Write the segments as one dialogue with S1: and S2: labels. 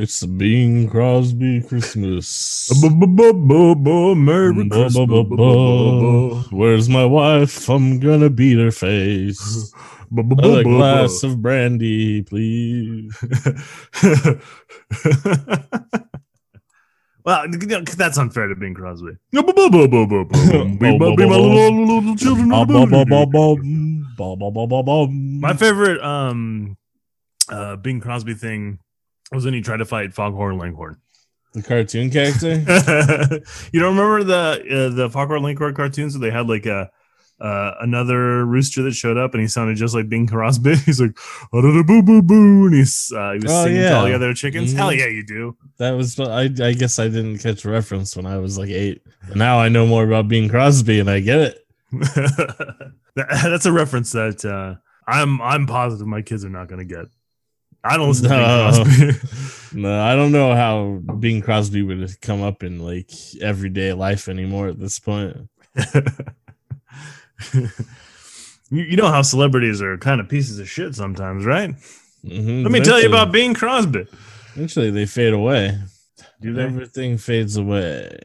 S1: It's the Bing Crosby Christmas.
S2: Merry Christmas.
S1: Where's my wife? I'm gonna beat her face. Another glass of brandy, please.
S2: Well, you know, that's unfair to Bing Crosby.
S1: My
S2: My favorite um uh Bing Crosby thing was when he tried to fight Foghorn Leghorn.
S1: The cartoon character?
S2: you don't remember the uh, the Foghorn Leghorn cartoons where they had like a uh, another rooster that showed up and he sounded just like Bing Crosby. He's like, boo boo boo, and he's uh, he was
S1: Oh,
S2: singing to all the other chickens.
S1: Mhm.
S2: Hell yeah, you do.
S1: That was I I guess I didn't catch reference when I was like eight. But now I know more about Bing Crosby and I get it.
S2: That- That's a reference that uh, I'm I'm positive my kids are not going to get. I don't listen to
S1: No.
S2: Bing Crosby.
S1: No, I don't know how Bing Crosby would come up in like everyday life anymore at this point.
S2: you, you know how celebrities are kind of pieces of shit sometimes, right?
S1: Mhm,
S2: Let me tell you about Bing Crosby.
S1: Eventually, they fade away.
S2: Do they?
S1: Everything fades away.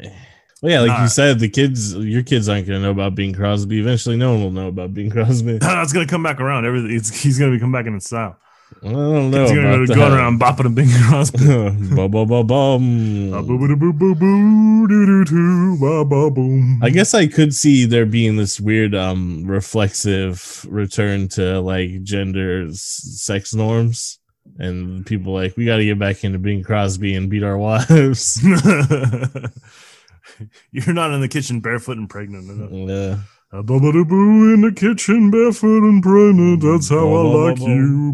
S1: Well, yeah, like you said, the kids, your kids aren't gonna know about Bing Crosby. Eventually, no one will know about Bing Crosby.
S2: it's gonna come back around. Everything it's, he's gonna be come back in his style.
S1: I don't know
S2: He's gonna going around bopping a Bing ba, ba, boom.
S1: I guess I could see there being this weird, um, reflexive return to like gender sex norms, and people like we got to get back into Bing Crosby and beat our wives.
S2: You're not in the kitchen barefoot and pregnant. enough.
S1: yeah.
S2: Ba, ba, doo, boo, in the kitchen barefoot and pregnant. That's how I like you.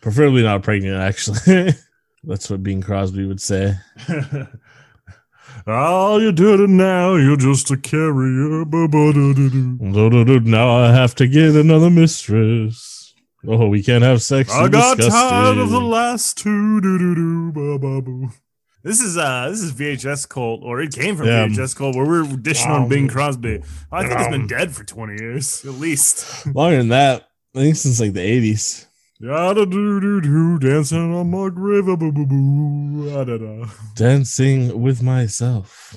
S1: Preferably not pregnant, actually. That's what Bing Crosby would say.
S2: Oh, you did it now. You're just a carrier.
S1: Now I have to get another mistress. Oh, we can't have sex.
S2: I got tired of the last two. This is uh this is VHS cult, or it came from
S1: Yeah.
S2: VHS cult, where we're dishing on
S1: Wow.
S2: Bing Crosby. I think he's been
S1: Um.
S2: dead for twenty years at least.
S1: Longer than that, I think since like the 80s.
S2: Yada doo doo doo, dancing on my grave, boo boo boo, ah, da, da.
S1: Dancing with myself.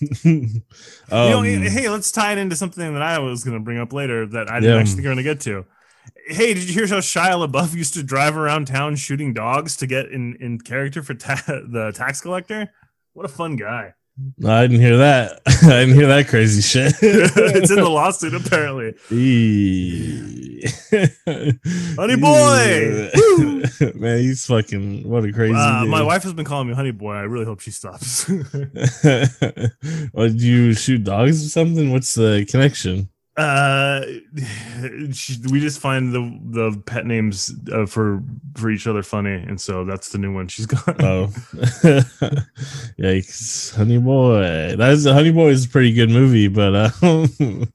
S2: you know,
S1: Um,
S2: hey, let's tie it into something that I was going to bring up later that I didn't
S1: Yeah.
S2: actually going to get to. Hey, did you hear how Shia LaBeouf used to drive around town shooting dogs to get in, in character for ta- the tax collector? What a fun guy!
S1: No, I didn't hear that. I didn't hear that crazy shit.
S2: it's in the lawsuit apparently. Honey boy!
S1: Man, he's fucking what a crazy.
S2: My wife has been calling me honey boy. I really hope she stops.
S1: what, did you shoot dogs or something? What's the connection?
S2: Uh, we just find the the pet names uh, for for each other funny, and so that's the new one she's got.
S1: Oh, yikes, Honey Boy. That's Honey Boy is a pretty good movie, but uh,
S2: Shia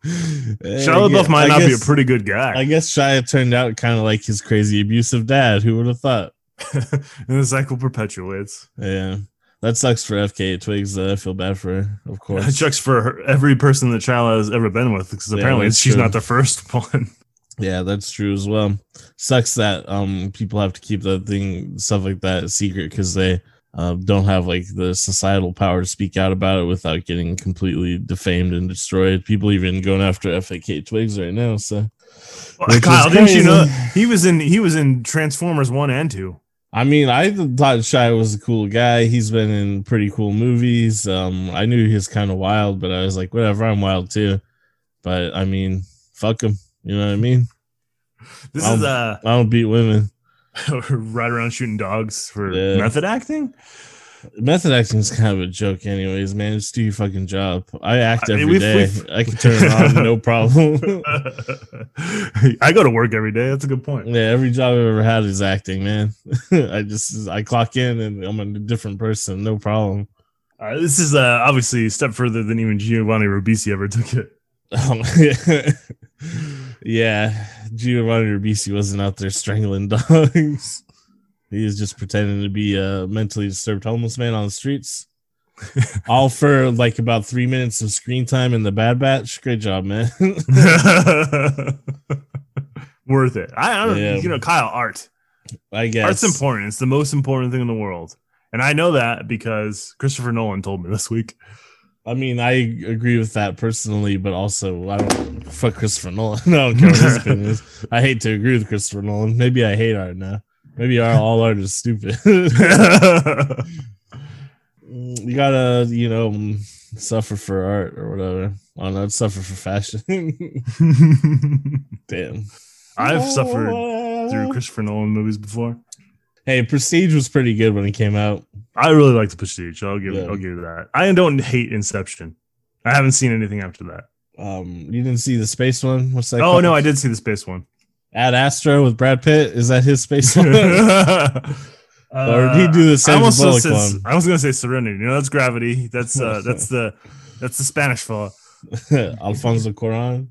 S2: LaBeouf might not be a pretty good guy.
S1: I guess Shia turned out kind of like his crazy abusive dad. Who would have thought?
S2: and the cycle perpetuates.
S1: Yeah, that sucks for FKA Twigs. Uh, I feel bad for her, of course.
S2: It checks for her, every person that Chala has ever been with, because
S1: Yeah,
S2: apparently she's
S1: true.
S2: not the first one.
S1: Yeah, that's true as well. Sucks that um people have to keep that thing stuff like that secret because they uh, don't have like the societal power to speak out about it without getting completely defamed and destroyed. People even going after FKA Twigs right now. So Which
S2: Kyle, didn't you know he was in he was in Transformers one and two?
S1: I mean, I thought Shia was a cool guy. He's been in pretty cool movies. Um, I knew he was kind of wild, but I was like, whatever, I'm wild too. But I mean, fuck him. You know what I mean?
S2: This
S1: Um,
S2: is uh
S1: I don't beat women.
S2: ride around shooting dogs for
S1: Yeah.
S2: method acting.
S1: Method acting is kind of a joke, anyways, man. Just do your fucking job. I act
S2: I mean, we've-
S1: day.
S2: we've-
S1: I can turn it on, no problem.
S2: I go to work every day. That's a good point.
S1: yeah, every job I've ever had is acting, man. I just I clock in and I'm a different person, no problem.
S2: Uh, this is uh, obviously a step further than even Giovanni Ribisi ever took it.
S1: Um, yeah, Giovanni Ribisi wasn't out there strangling dogs. He is just pretending to be a mentally disturbed homeless man on the streets. All for like about three minutes of screen time in the Bad Batch. Great job, man.
S2: worth it. I, I don't,
S1: Yeah.
S2: you know, Kyle, art.
S1: I guess
S2: Art's important. It's the most important thing in the world, and I know that because Christopher Nolan told me this week.
S1: I mean, I agree with that personally, but also I don't fuck Christopher Nolan. no, I don't care what his opinion is. I hate to agree with Christopher Nolan. Maybe I hate art now. Maybe our, all art is stupid. you gotta, you know, suffer for art or whatever. I don't know, suffer for fashion. Damn.
S2: I've suffered through Christopher Nolan movies before.
S1: Hey, Prestige was pretty good when it came out.
S2: I really like the Prestige. I'll give
S1: Yeah.
S2: I'll give you that. I don't hate Inception. I haven't seen anything after that.
S1: Um, you didn't see the space one? What's that?
S2: oh
S1: called?
S2: no, I did see the space one.
S1: Ad Astra with Brad Pitt. Is that his space?
S2: Uh,
S1: or did he do the
S2: I
S1: Sandra
S2: almost
S1: Bullock
S2: said-
S1: one?
S2: I was gonna say Serenity. You know, that's Gravity. That's uh, that's the that's the Spanish fella.
S1: Alfonso Cuarón.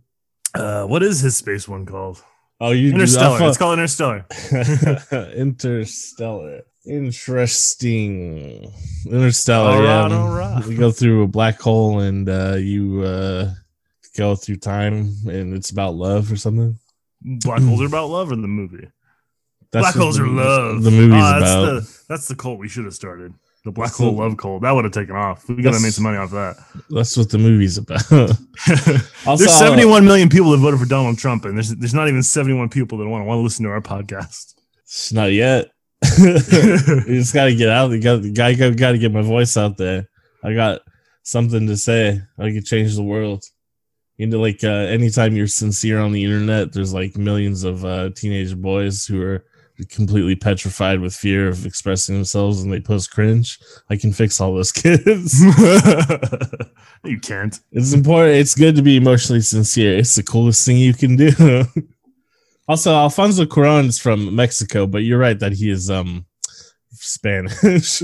S2: Uh, what is his space one called?
S1: Oh, you
S2: Interstellar.
S1: Alpha-
S2: It's called Interstellar.
S1: Interstellar. Interesting. Interstellar.
S2: All
S1: yeah.
S2: all right.
S1: You go through a black hole and uh, you uh, go through time, and it's about love or something.
S2: Black holes are about love in the movie.
S1: That's
S2: Black holes are love.
S1: The movie's
S2: Ah, that's
S1: about.
S2: The, that's the cult we should have started. The black
S1: That's
S2: hole
S1: the-
S2: love cult. That would have taken off. We
S1: gotta
S2: made some money off that.
S1: That's what the movie's about. also,
S2: there's 71 million people that voted for Donald Trump, and there's there's not even 71 people that want to want to listen to our podcast.
S1: It's not yet. you just got to get out. You got the guy got to get my voice out there. I got something to say. I can change the world. You know, like uh, anytime you're sincere on the internet, there's like millions of uh, teenage boys who are completely petrified with fear of expressing themselves, and they post cringe. I can fix all those kids.
S2: you can't.
S1: It's important. It's good to be emotionally sincere. It's the coolest thing you can do. also, Alfonso Cuarón is from Mexico, but you're right that he is um Spanish.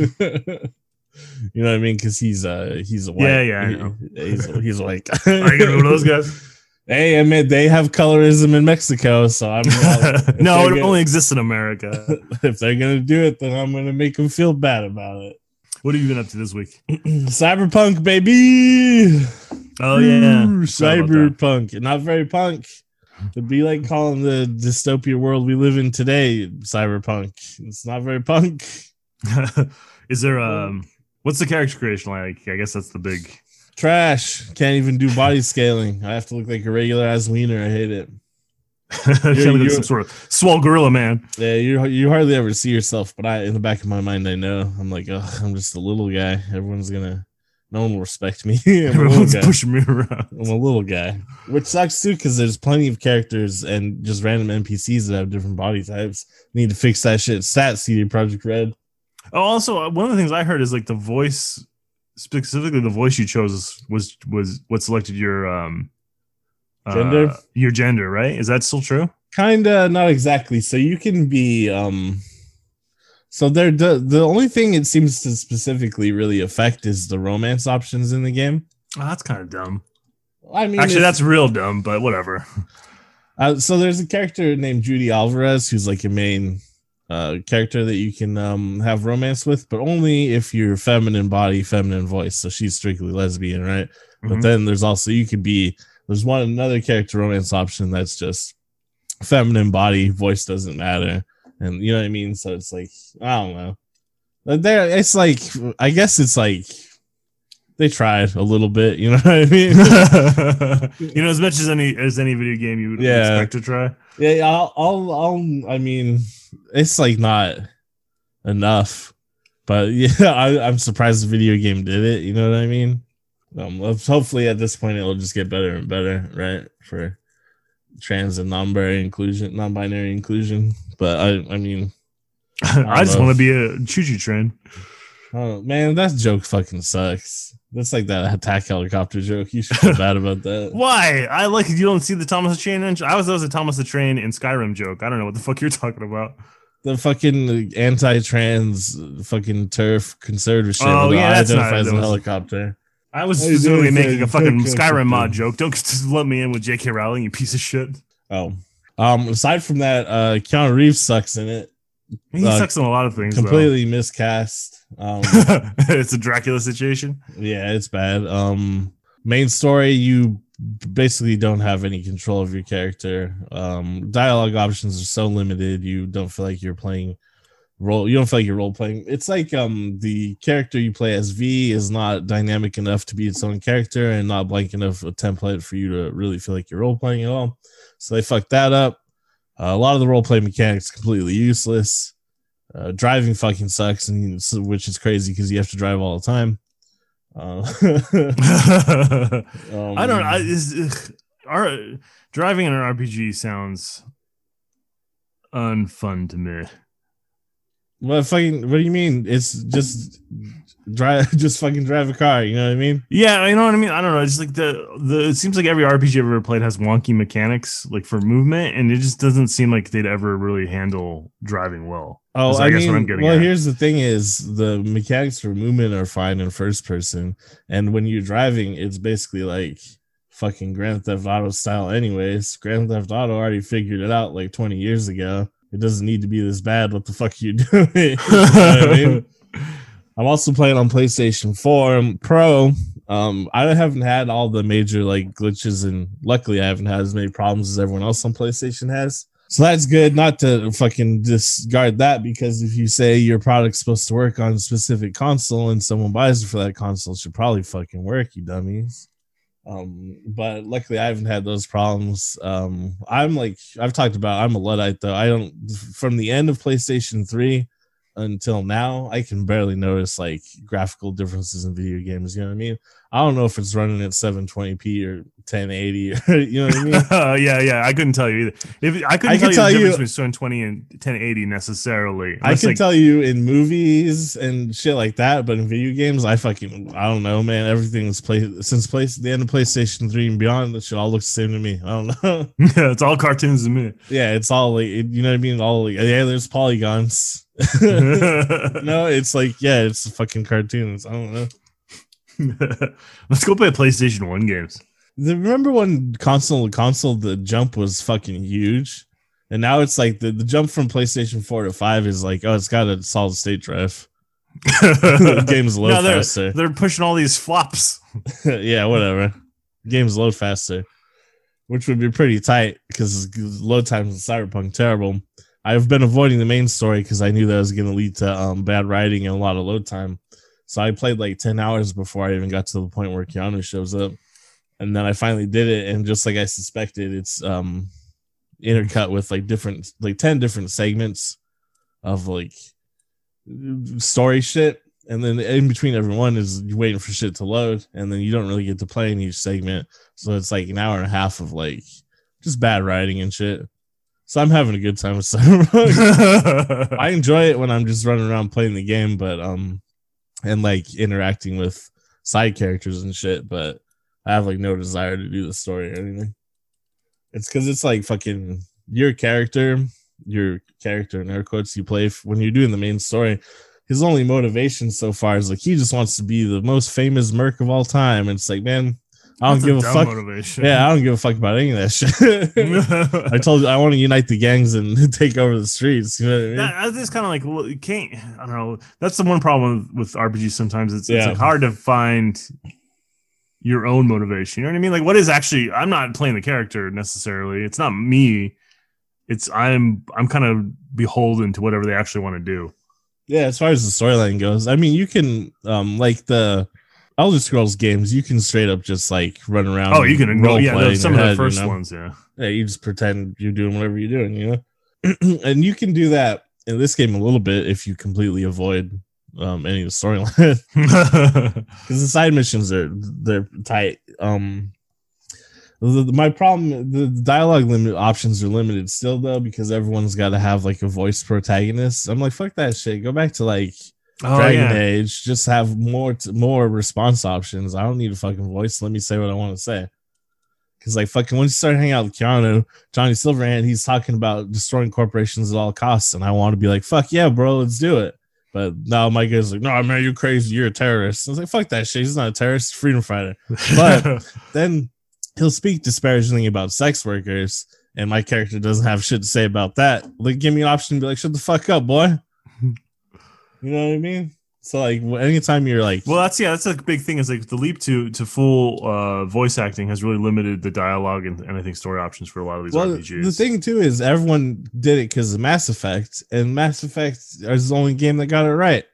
S1: You know what I mean? Because he's uh he's a white.
S2: Yeah, yeah, I
S1: he- he's he's a white guy.
S2: Are you gonna be one of those guys?
S1: Hey, I mean they have colorism in Mexico, so I'm
S2: no, it
S1: gonna-
S2: only exists in America.
S1: if they're gonna do it, then I'm gonna make them feel bad about it.
S2: What have you been up to this week?
S1: Cyberpunk, baby.
S2: Oh yeah,
S1: Ooh,
S2: Forgot about that.
S1: cyberpunk. Not very punk. It'd be like calling the dystopia world we live in today cyberpunk. It's not very punk.
S2: Is there um? What's the character creation like? I guess that's the big.
S1: Trash. Can't even do body scaling. I have to look like a regular ass wiener. I hate it.
S2: You're,
S1: you're-
S2: some sort of swole gorilla man.
S1: Yeah, you you hardly ever see yourself, but I in the back of my mind I know. I'm like, oh, I'm just a little guy. Everyone's gonna no one will respect me. I'm a little
S2: Everyone's pushing me around.
S1: I'm a little guy, which sucks too because there's plenty of characters and just random NPCs that have different body types. Need to fix that shit. Stat CD Projekt Red.
S2: Oh, also uh, one of the things I heard is like the voice, specifically the voice you chose was was what selected your um
S1: Gender?
S2: uh, your gender, right? Is that still true?
S1: Kinda, not exactly. So you can be um. So there, the the only thing it seems to specifically really affect is the romance options in the game.
S2: Oh, that's kind of dumb.
S1: I mean,
S2: Actually, that's real dumb, but whatever.
S1: Uh, so there's a character named Judy Alvarez who's like a main uh, character that you can um, have romance with, but only if you're feminine body, feminine voice. So she's strictly lesbian, right? But
S2: Mhm.
S1: then there's also you could be there's one another character romance option that's just feminine body, voice doesn't matter, and you know what I mean. So it's like I don't know. But there, it's like I guess it's like they tried a little bit. You know what I mean?
S2: you know, as much as any as any video game you would
S1: Yeah.
S2: expect to try.
S1: Yeah, I'll, I'll, I'll, I mean, it's like not enough, but yeah, I, I'm surprised the video game did it. You know what I mean? Um, hopefully at this point it'll just get better and better, right? For trans and non-binary inclusion, non-binary inclusion. But I, I mean,
S2: I just want to be a choo-choo train.
S1: oh man, that joke fucking sucks. That's like that attack helicopter joke. You should feel bad about that.
S2: Why? I like you don't see the Thomas the Train. engine? I was that was a Thomas the Train in Skyrim joke. I don't know what the fuck you're talking about.
S1: The fucking anti-trans, fucking TERF conservative shit.
S2: Oh, yeah,
S1: eye
S2: that's not- that
S1: as a
S2: was-
S1: helicopter.
S2: I was
S1: Hey,
S2: specifically
S1: dude,
S2: making a fucking Skyrim mod
S1: hey.
S2: joke. Don't just let me in with J.K. Rowling, you piece of shit.
S1: Oh, um, aside from that, uh, Keanu Reeves sucks in it.
S2: He
S1: Uh,
S2: sucks on a lot of things. though.
S1: Completely miscast. Um,
S2: it's a Dracula situation.
S1: yeah, it's bad. Um, main story, you basically don't have any control of your character. Um, dialogue options are so limited. You don't feel like you're playing role. You don't feel like you're role playing. It's like um the character you play as V is not dynamic enough to be its own character and not blank enough a template for you to really feel like you're role playing at all. So they fucked that up. Uh, a lot of the role play mechanics completely useless. Uh, driving fucking sucks, and which is crazy because you have to drive all the time. Uh,
S2: um, I don't. I, is, our driving in an RPG sounds unfun to me.
S1: What fucking? What do you mean? It's just drive, just fucking drive a car. You know what I mean?
S2: Yeah, you know what I mean. I don't know. It's like the the. It seems like every RPG I've ever played has wonky mechanics, like for movement, and it just doesn't seem like they'd ever really handle driving well.
S1: Oh, I, I guess mean, I'm getting. Well, at. here's the thing: is the mechanics for movement are fine in first person, and when you're driving, it's basically like fucking Grand Theft Auto style. Anyways, Grand Theft Auto already figured it out like 20 years ago it doesn't need to be this bad. What the fuck are you doing? you I mean? I'm also playing on PlayStation 4 Pro. Um, I haven't had all the major like glitches, and luckily I haven't had as many problems as everyone else on PlayStation has. So that's good. Not to fucking discard that because if you say your product's supposed to work on a specific console and someone buys it for that console, it should probably fucking work, you dummies. Um, but luckily I haven't had those problems. Um, I'm like I've talked about I'm a Luddite though. I don't from the end of PlayStation 3 until now, I can barely notice like graphical differences in video games. You know what I mean? I don't know if it's running at 720p or 1080 or you know what I mean?
S2: uh, yeah, yeah. I couldn't tell you either. If I couldn't I tell, tell, you the difference between 20 and 1080 necessarily.
S1: I can like, tell you in movies and shit like that, but in video games, I fucking I don't know, man. Everything's play since place the end of PlayStation 3 and beyond. That shit all looks the same to me. I don't know.
S2: yeah, it's all cartoons to me.
S1: Yeah, it's all like you know what I mean. All like yeah, there's polygons. no, it's like yeah, it's fucking cartoons. I don't know.
S2: Let's go play PlayStation One games.
S1: Remember when console to console the jump was fucking huge, and now it's like the, the jump from PlayStation Four to Five is like oh it's got a solid state drive. game's load no,
S2: they're,
S1: faster.
S2: They're pushing all these flops.
S1: yeah, whatever. Game's load faster, which would be pretty tight because load times in Cyberpunk terrible. I've been avoiding the main story because I knew that was going to lead to um, bad writing and a lot of load time. So I played like 10 hours before I even got to the point where Keanu shows up. And then I finally did it. And just like I suspected, it's um intercut with like different, like 10 different segments of like story shit. And then in between everyone is you waiting for shit to load. And then you don't really get to play in each segment. So it's like an hour and a half of like just bad writing and shit. So I'm having a good time with Cyberpunk. I enjoy it when I'm just running around playing the game, but um and like interacting with side characters and shit, but I have like no desire to do the story or anything. It's because it's like fucking your character, your character in air quotes you play when you're doing the main story. His only motivation so far is like he just wants to be the most famous merc of all time. And it's like, man, I don't That's give a, a fuck. Motivation. Yeah, I don't give a fuck about any of that shit. I told you I want to unite the gangs and take over the streets. You know what I mean?
S2: That, that's kind of like well, you can't. I don't know. That's the one problem with, RPGs. Sometimes it's, yeah. it's like hard to find your own motivation. You know what I mean? Like, what is actually? I'm not playing the character necessarily. It's not me. It's I'm I'm kind of beholden to whatever they actually want to do.
S1: Yeah, as far as the storyline goes, I mean, you can um like the Elder Scrolls games, you can straight up just like run around.
S2: Oh, you can go. Yeah, some of the first
S1: you know?
S2: ones. Yeah.
S1: Yeah, you just pretend you're doing whatever you're doing, you know. and you can do that in this game a little bit if you completely avoid um any of the storyline because the side missions are they're tight. Um, the, my problem, the dialogue limit options are limited still though because everyone's got to have like a voice protagonist. I'm like, fuck that shit. Go back to like oh, Dragon yeah. Age, just have more t- more response options. I don't need a fucking voice. Let me say what I want to say. Cause like fucking once you start hanging out with Keanu, Johnny Silverhand, he's talking about destroying corporations at all costs, and I want to be like, fuck yeah, bro, let's do it. But now my guy's like, no, man, you're crazy. You're a terrorist. I was like, fuck that shit. He's not a terrorist, freedom fighter. But then he'll speak disparagingly about sex workers, and my character doesn't have shit to say about that. Like, give me an option to be like, shut the fuck up, boy. You know what I mean? So like anytime you're like
S2: Well, that's yeah, that's a big thing. Is like the leap to to full uh, voice acting has really limited the dialogue and, and I think story options for a lot of these
S1: well,
S2: RPGs.
S1: the thing too is everyone did it because of Mass Effect, and Mass Effect is the only game that got it right.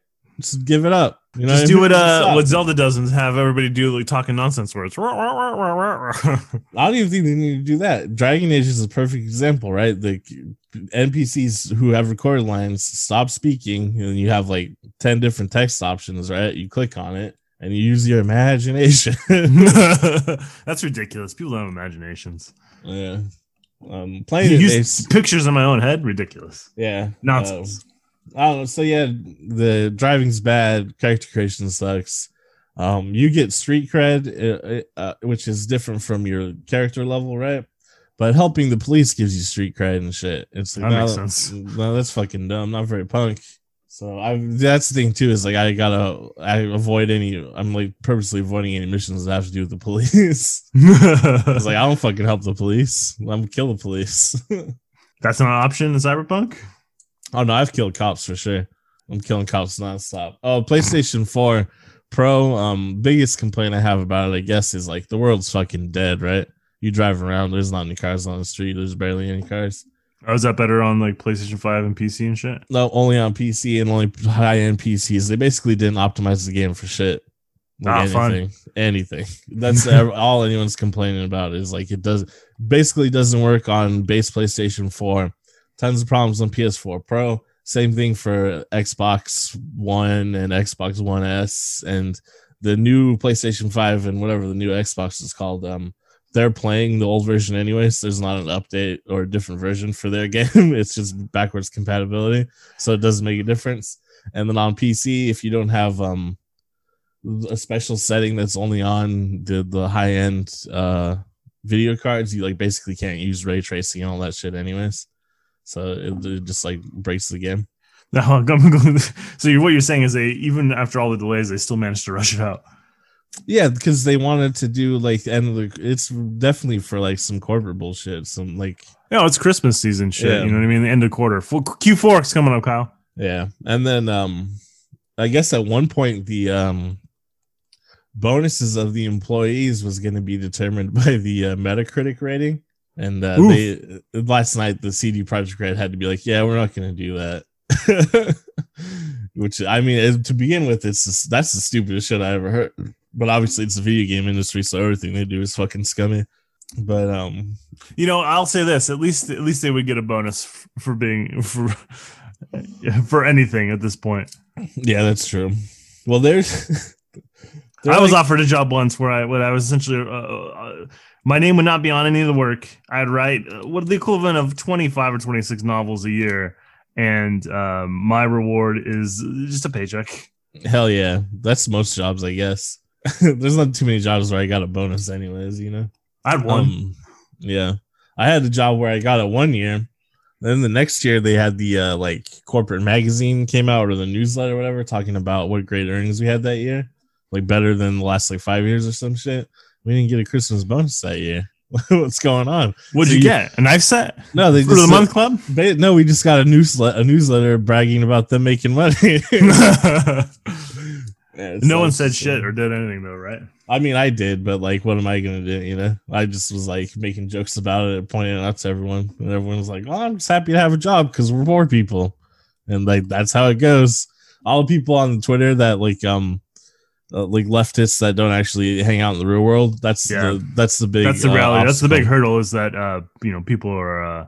S1: Just give it up. You know
S2: Just
S1: what I
S2: do
S1: mean?
S2: what uh what Zelda does and have everybody do like talking nonsense words.
S1: I don't even think they need to do that. Dragon Age is a perfect example, right? The NPCs who have recorded lines stop speaking, and you have like 10 different text options, right? You click on it and you use your imagination.
S2: That's ridiculous. People don't have imaginations.
S1: yeah. Um, playing
S2: You use pictures in my own head. Ridiculous.
S1: yeah.
S2: Nonsense.
S1: Um, I don't know. So yeah, the driving's bad. Character creation sucks. Um, you get street cred, uh, uh, which is different from your character level, right? But helping the police gives you street cred and shit. It's like
S2: That
S1: no,
S2: makes sense.
S1: No, that's fucking dumb. Not very punk. So I that's the thing too is like I gotta I avoid any. I'm like purposely avoiding any missions that have to do with the police. It's like I don't fucking help the police. I'm gonna kill the police.
S2: That's not an option in Cyberpunk.
S1: Oh no, I've killed cops for sure. I'm killing cops nonstop. Oh, PlayStation 4 Pro. Um, biggest complaint I have about it, I guess, is like the world's fucking dead, right? You drive around, there's not any cars on the street, there's barely any cars.
S2: Or is that better on like PlayStation 5 and PC and shit?
S1: No, only on PC and only high end PCs. They basically didn't optimize the game for shit.
S2: Ah, fun.
S1: anything, anything. That's all anyone's complaining about is like it does basically doesn't work on base PlayStation 4. Tons of problems on PS4 Pro. Same thing for Xbox One and Xbox One S and the new PlayStation 5 and whatever the new Xbox is called. Um, they're playing the old version anyways. There's not an update or a different version for their game. It's just backwards compatibility, so it doesn't make a difference. And then on PC, if you don't have um a special setting that's only on the the high end uh video cards, you like basically can't use ray tracing and all that shit anyways. So it, it just like breaks the game.
S2: No, so what you're saying is they even after all the delays, they still managed to rush it out.
S1: Yeah, because they wanted to do like and the, it's definitely for like some corporate bullshit. Some like
S2: You know, it's Christmas season shit.
S1: Yeah.
S2: You know what I mean? The end of quarter. Q4 is coming up, Kyle.
S1: Yeah. And then um I guess at one point the um bonuses of the employees was going to be determined by the uh, Metacritic rating. And uh,
S2: Oof.
S1: they last night the CD Projekt Red had to be like, "Yeah, we're not going to do that." Which I mean, to begin with, it's just, that's the stupidest shit I ever heard. But obviously, it's the video game industry, so everything they do is fucking scummy. But um,
S2: You know, I'll say this: at least, at least they would get a bonus f- for being for for anything at this point.
S1: yeah, that's true. Well, there's.
S2: I was
S1: like-
S2: offered a job once where I, when I was essentially, uh, uh, my name would not be on any of the work. I'd write uh, what the equivalent of 25 or 26 novels a year. And um, my reward is just a paycheck.
S1: Hell yeah. That's most jobs, I guess. There's not too many jobs where I got a bonus, anyways, you know?
S2: I had one.
S1: Um, yeah. I had a job where I got it one year. Then the next year they had the uh, like corporate magazine came out or the newsletter or whatever talking about what great earnings we had that year. Like better than the last like five years or some shit. We didn't get a Christmas bonus that year. What's going on?
S2: What'd
S1: so
S2: you
S1: you-
S2: get? A knife set
S1: No, they
S2: for
S1: just
S2: the month club?
S1: No, we just got a newsletter, a newsletter bragging about them making money. Yeah,
S2: no one said shit or did anything though, right?
S1: I mean, I did, but like, what am I gonna do? You know, I just was like making jokes about it, pointing it out to everyone, and everyone was like, "Oh, I'm just happy to have a job because we're poor people," and like that's how it goes. All the people on Twitter that like um. Uh, like leftists that don't actually hang out in the real world. That's
S2: Yeah.
S1: the that's the big.
S2: That's the
S1: uh.
S2: That's the big hurdle is that uh, you know people are uh,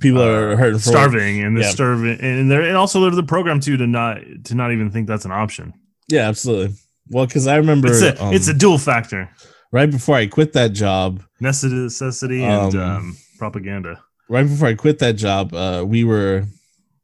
S1: People are
S2: uh,
S1: hurting for
S2: starving, and they're
S1: Yeah.
S2: starving, and they're and also they're the program too to not to not even think that's an option.
S1: Yeah, absolutely. Well, because I remember
S2: It's a
S1: um,
S2: it's a dual factor
S1: right before I quit that job,
S2: necessity and
S1: Um,
S2: um, propaganda.
S1: right before I quit that job, uh, we were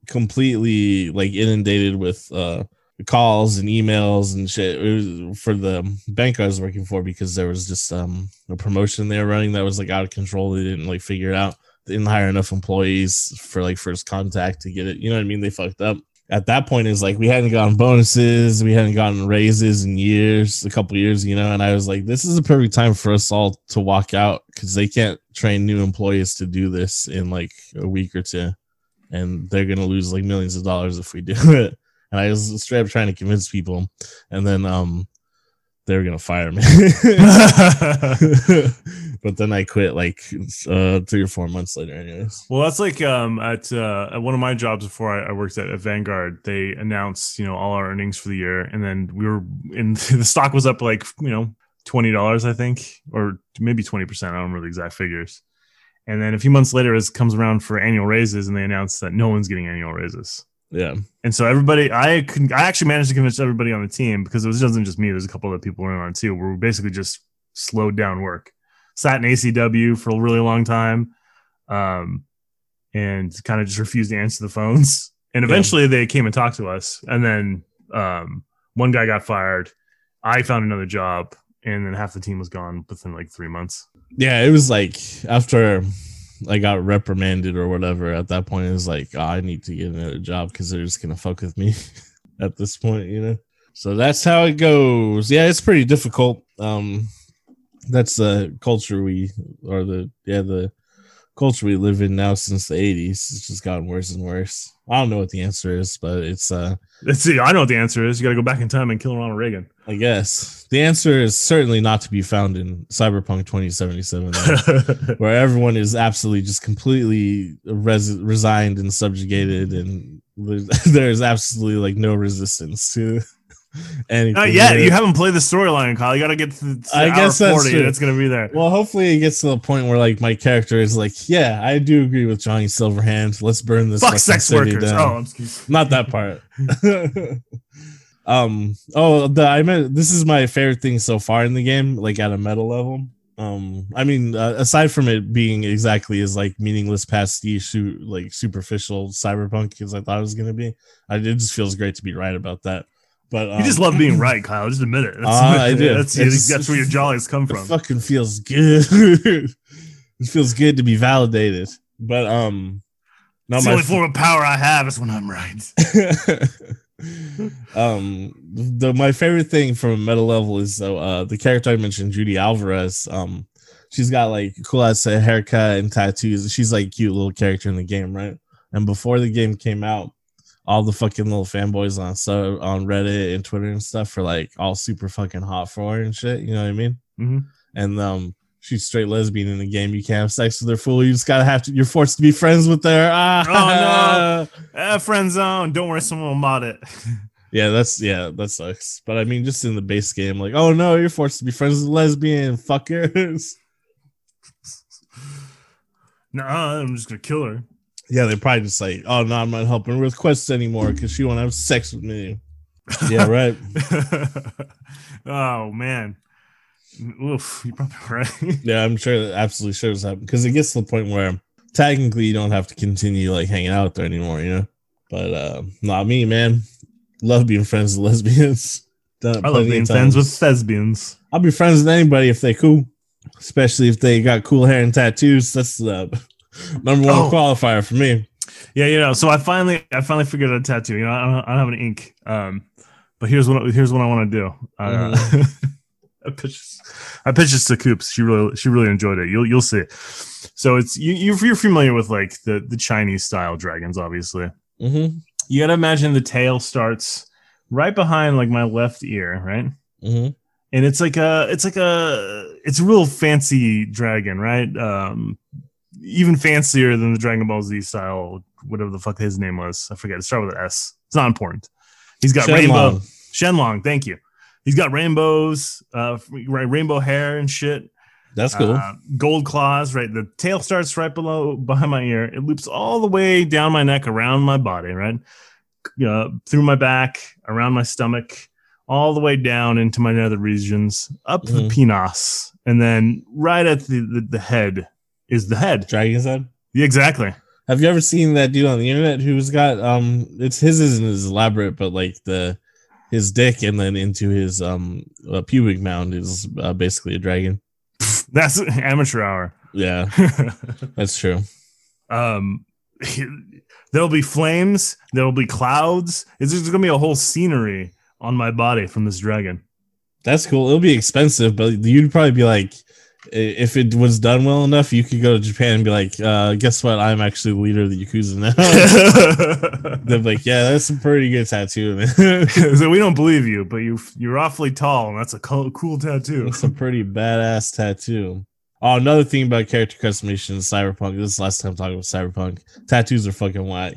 S1: completely like inundated with uh, calls and emails and shit for the bank I was working for because there was just um, a promotion they were running that was like out of control. They didn't like figure it out. They didn't hire enough employees for like first contact to get it. You know what I mean? They fucked up. At that point, is like we hadn't gotten bonuses, we hadn't gotten raises in years, a couple years, you know. And I was like, this is a perfect time for us all to walk out because they can't train new employees to do this in like a week or two, and they're gonna lose like millions of dollars if we do it. And I was straight up trying to convince people, and then um they were gonna fire me. but then I quit like uh, three or four months later, anyways.
S2: Well, that's like um, at, uh, at one of my jobs before I, I worked at, at, Vanguard. They announced you know all our earnings for the year, and then we were in the stock was up like you know twenty dollars, I think, or maybe twenty percent. I don't remember the exact figures. And then a few months later, it comes around for annual raises, and they announce that no one's getting annual raises.
S1: Yeah.
S2: And so everybody, I could, I actually managed to convince everybody on the team because it was wasn't just me. There's a couple other people in on too, where we basically just slowed down work sat in ACW for a really long time, um, and kind of just refused to answer the phones. And eventually yeah. they came and talked to us. And then um, one guy got fired. I found another job, and then half the team was gone within like three months.
S1: Yeah, it was like after I got reprimanded or whatever. At that point, was like oh, I need to get another job because they're just gonna fuck with me at this point, you know. So that's how it goes. Yeah, it's pretty difficult. Um, that's the culture we or the yeah the culture we live in now since the 80s it's just gotten worse and worse. I don't know what the answer is but it's uh
S2: let's see i know what the answer is. You gotta go back in time and kill ronald reagan.
S1: I guess. The answer is certainly not to be found in cyberpunk 2077 where everyone is absolutely just completely res- resigned and subjugated and there's, there's absolutely like no resistance to
S2: anything. Not yet. You haven't played the storyline, Kyle. You got to get to, to I guess that's 40 true. it's going to be there.
S1: Well, hopefully it gets to the point where like my character is like, yeah, I do agree with Johnny Silverhand. Let's burn this
S2: fuck sex workers. Down.
S1: Oh, not that part. um. Oh, the I meant this is my favorite thing so far in the game, like at a meta level. Um, I mean, uh, aside from it being exactly as like meaningless pastiche, like superficial cyberpunk as I thought it was gonna be, I, it just feels great to be right about that. But
S2: um, you just love being right, Kyle. Just admit it. That's, uh, I do. That's, just, that's where your jollies come from.
S1: It fucking feels good. it feels good to be validated. But um,
S2: not the only form of power I have is when I'm right.
S1: um, the my favorite thing from meta level is uh, uh the character I mentioned, Judy Alvarez. Um, she's got like cool ass haircut and tattoos. She's like cute little character in the game, right? And before the game came out, all the fucking little fanboys on so on Reddit and Twitter and stuff for like all super fucking hot for her and shit. You know what I mean?
S2: Mm-hmm.
S1: And um, she's straight lesbian in the game. You can't have sex with her fool. You just gotta have to. You're forced to be friends with her.
S2: Ah. Oh no, eh, friend zone. Don't worry, someone will mod it.
S1: yeah, that's yeah, that sucks. But I mean, just in the base game, like, oh no, you're forced to be friends with lesbian fuckers.
S2: nah, I'm just gonna kill her.
S1: Yeah, they probably just like, oh no, I'm not helping with quests anymore because she won't have sex with me. Yeah, right.
S2: oh man. Oof, you probably right.
S1: yeah, I'm sure that absolutely sure this happened because it gets to the point where technically you don't have to continue like hanging out there anymore, you know. But uh not me, man. Love being friends with lesbians.
S2: I love being friends with thespians.
S1: I'll be friends with anybody if they cool, especially if they got cool hair and tattoos. That's uh number one oh. qualifier for me.
S2: Yeah, you know. So I finally, I finally figured out a tattoo. You know, I don't, I don't have an ink. Um, but here's what here's what I want to do. Uh, mm-hmm. I pitched, I pitched this to Coops. She really, she really enjoyed it. You'll, you'll see. So it's you, you're, familiar with like the the Chinese style dragons, obviously.
S1: Mm-hmm.
S2: You gotta imagine the tail starts right behind like my left ear, right?
S1: Mm-hmm.
S2: And it's like a, it's like a, it's a real fancy dragon, right? Um, even fancier than the Dragon Ball Z style, whatever the fuck his name was. I forget. It started with an S. It's not important. He's got Shenlong. rainbow Shenlong. Thank you. He's got rainbows, uh, rainbow hair and shit.
S1: That's cool. Uh,
S2: gold claws. Right. The tail starts right below behind my ear. It loops all the way down my neck, around my body. Right. Uh, through my back, around my stomach, all the way down into my nether regions, up mm-hmm. the penis, and then right at the, the, the head is the head.
S1: Dragon's head?
S2: Yeah, exactly.
S1: Have you ever seen that dude on the internet who's got um it's his isn't as elaborate, but like the his dick and then into his um uh, pubic mound is uh, basically a dragon.
S2: That's amateur hour.
S1: Yeah. that's true.
S2: Um there'll be flames, there'll be clouds. It's just gonna be a whole scenery on my body from this dragon.
S1: That's cool. It'll be expensive, but you'd probably be like, if it was done well enough, you could go to Japan and be like, uh, "Guess what? I'm actually the leader of the yakuza now." They're like, "Yeah, that's a pretty good tattoo, man.
S2: so we don't believe you, but you you're awfully tall, and that's a cool, cool tattoo.
S1: that's a pretty badass tattoo." Oh, another thing about character customization in Cyberpunk. This is the last time talking about Cyberpunk. Tattoos are fucking whack.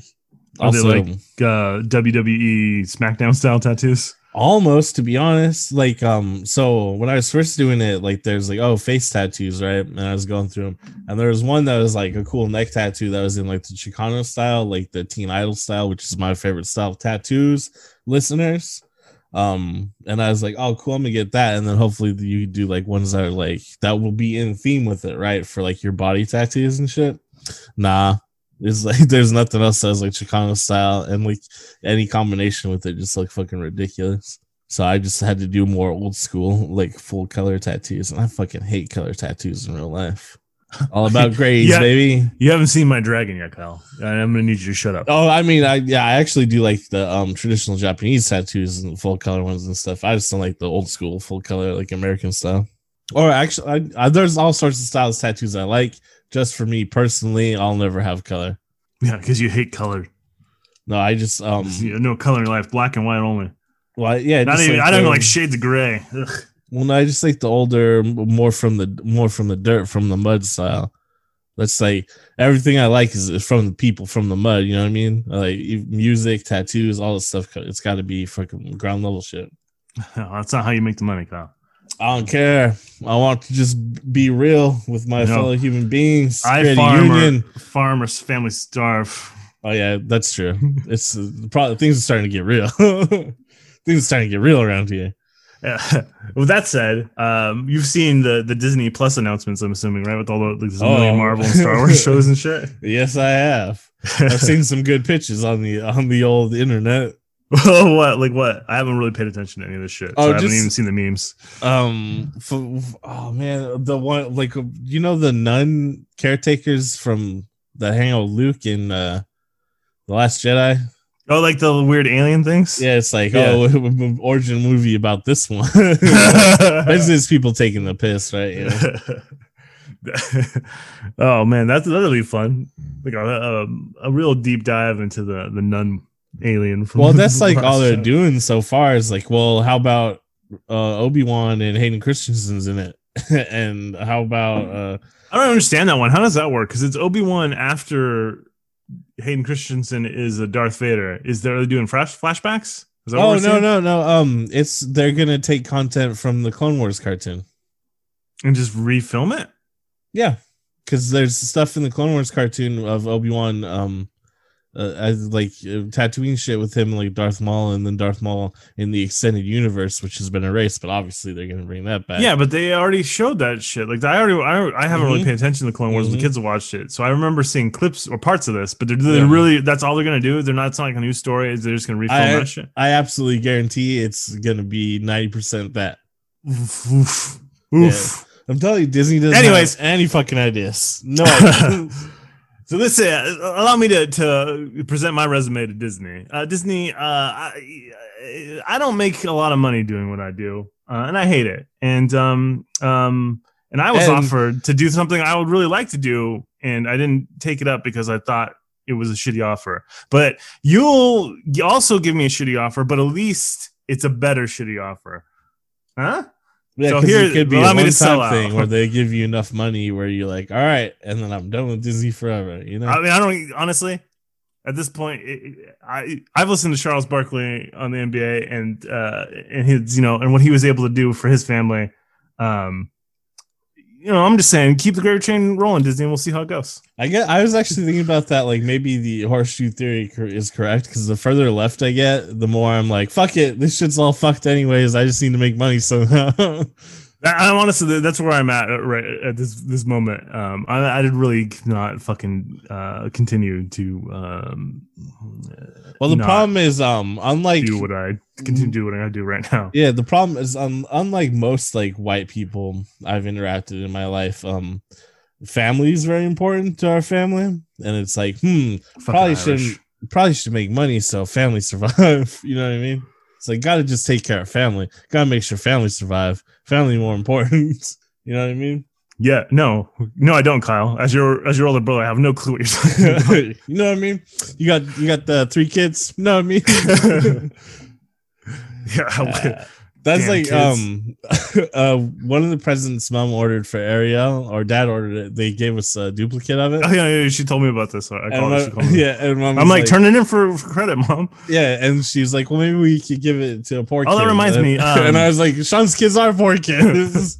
S2: Are they
S1: Also,
S2: like- Uh, WWE SmackDown style tattoos.
S1: Almost to be honest. Like um so when i was first doing it like there's like oh face tattoos right? And i was going through them and there was one that was like a cool neck tattoo that was in like the chicano style like the teen idol style which is my favorite style of tattoos listeners. Um and i was like oh cool i'm gonna get that. And then hopefully you do like ones that are like that will be in theme with it right? For like your body tattoos and shit. Nah it's like there's nothing else that's like chicano style and like any combination with it just like fucking ridiculous. So I just had to do more old school, like full color tattoos, and I fucking hate color tattoos in real life. All about grades,
S2: Yeah.
S1: baby.
S2: You haven't seen my dragon yet, Kyle. I'm gonna need you to shut up.
S1: Oh, I mean, I yeah, I actually do like the um traditional Japanese tattoos and full color ones and stuff. I just don't like the old school full color, like American style. Or actually, I, I, there's all sorts of styles of tattoos I like. Just for me personally, I'll never have color.
S2: Yeah, because you hate color.
S1: No, I just um,
S2: You no color in your life, black and white only.
S1: well, yeah,
S2: Not even.
S1: like
S2: I don't
S1: the-
S2: like shades of gray. Ugh.
S1: Well, no, I just like the older, more from the more from the dirt, from the mud style. Let's say everything I like is from the people from the mud. You know what I mean? Like music, tattoos, all this stuff. It's got to be fucking ground level shit.
S2: No, that's not how you make the money, Kyle.
S1: I don't care. I want to just be real with my
S2: No.
S1: fellow human beings.
S2: I
S1: create a
S2: farm
S1: union.
S2: farmers family starve.
S1: Oh yeah, that's true. It's uh, probably things are starting to get real. things are starting to get real around here.
S2: Yeah. With that said, um, you've seen the the Disney Plus announcements. I'm assuming, right, with all the like, there's a million
S1: Oh.
S2: Marvel and Star Wars shows and shit.
S1: Yes, I have. I've seen some good pitches on the on the old internet.
S2: what? Like what? I haven't really paid attention to any of this shit. So
S1: Oh,
S2: I haven't even seen the memes.
S1: um f- f- oh man the one like you know the nun caretakers from that hang out luke in uh the last jedi
S2: Oh, like the weird alien things.
S1: yeah it's like
S2: Yeah.
S1: oh origin movie about this one basically it's people taking the piss right you know?
S2: oh man, that's that'll be fun. Like a, a, a real deep dive into the the nun alien. From
S1: well that's like all they're
S2: show.
S1: doing so far is like well how about uh obi-wan and hayden christensen's in it and how about uh
S2: I don't understand that one. How does that work? Because it's Obi Wan after Hayden Christensen is a Darth Vader. Is there are they doing flash flashbacks? Is that
S1: oh
S2: we're
S1: no
S2: seeing?
S1: no no um it's they're gonna take content from the clone wars cartoon
S2: and just refilm it.
S1: Yeah, because there's stuff in the Clone Wars cartoon of Obi Wan, um, uh, as like uh, Tatooine shit with him, like Darth Maul, and then Darth Maul in the extended universe, which has been erased. But obviously, they're gonna bring that back.
S2: Yeah, but they already showed that shit. Like I already, I, I haven't really
S1: Mhm.
S2: paid attention to the Clone Wars.
S1: Mhm.
S2: The kids have watched it, so I remember seeing clips or parts of this. But they're, they're
S1: Yeah.
S2: really that's all they're gonna do. They're not. It's not like a new story. They're just gonna refilm
S1: I-
S2: that shit.
S1: I absolutely guarantee it's gonna be ninety percent that.
S2: Oof, oof, oof.
S1: I'm telling you, Disney doesn't
S2: Anyways.
S1: have any fucking ideas. No. ideas.
S2: So this uh, allow me to to present my resume to Disney. Uh, Disney, uh, I I don't make a lot of money doing what I do, uh, and I hate it. And um um and I was
S1: And-
S2: offered to do something I would really like to do, and I didn't take it up because I thought it was a shitty offer. But you'll also give me a shitty offer, but at least it's a better shitty offer, huh?
S1: Yeah,
S2: So here-
S1: it could be a
S2: me to sell out.
S1: where they give you enough money where you're like, all right, and then I'm done with Disney forever. You know?
S2: I mean, I don't honestly. At this point, it- I I've listened to Charles Barkley on the NBA and uh and his you know and what he was able to do for his family. Um, you know, I'm just saying, keep the gravy train rolling, Disney, and we'll see how it goes.
S1: I get. I was actually thinking about that. Like maybe the horseshoe theory is correct because the further left I get, the more I'm like, "Fuck it, this shit's all fucked anyways. I just need to make money somehow."
S2: I, I'm honestly that's where I'm at uh, right at this this moment. Um, I I did really not fucking uh continue to um.
S1: well, the problem is, um, unlike
S2: do what I continue to do what I do right now.
S1: yeah, the problem is, um, unlike most like white people I've interacted in my life, um, family is very important to our family, and it's like, hmm,
S2: Fucking
S1: probably
S2: Irish.
S1: shouldn't probably should make money so family survive. you know what I mean? It's like gotta just take care of family. Gotta make sure family survive. Family more important. you know what I mean?
S2: Yeah, no, no, I don't, Kyle. As your as your older brother, I have no clue what you're talking about.
S1: you know what I mean? You got you got the three kids. You know what I mean?
S2: yeah,
S1: Uh, that's
S2: Damn
S1: like
S2: kids.
S1: um uh one of the president's mom ordered for Ariel or dad ordered it. They gave us a duplicate of it.
S2: oh, yeah, yeah, she told me about this. I
S1: And
S2: called
S1: mom-
S2: called
S1: yeah, and mom
S2: I'm like, turn it in for, for credit, mom.
S1: yeah, and she's like, well, maybe we could give it to a poor kid.
S2: Oh,
S1: kid.
S2: that reminds
S1: And-
S2: me, um,
S1: and I was like, Sean's kids are poor kids.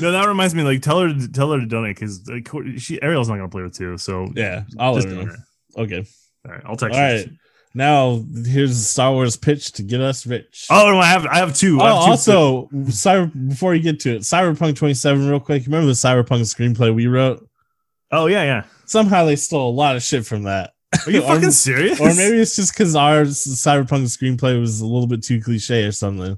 S2: No, that reminds me. Like, tell her, tell her to donate because like, she Ariel's not gonna play with two. So
S1: yeah, I'll
S2: just
S1: her
S2: donate.
S1: Okay,
S2: All right, I'll text
S1: all right. Now here's Star Wars pitch to get us rich.
S2: Oh no, I have I have two.
S1: Oh,
S2: I have two
S1: also, cyber, before you get to it, Cyberpunk 27, real quick. Remember the Cyberpunk screenplay we wrote?
S2: oh yeah, yeah.
S1: Somehow they stole a lot of shit from that.
S2: Are you
S1: Or-
S2: fucking serious?
S1: Or maybe it's just because our Cyberpunk screenplay was a little bit too cliche or something.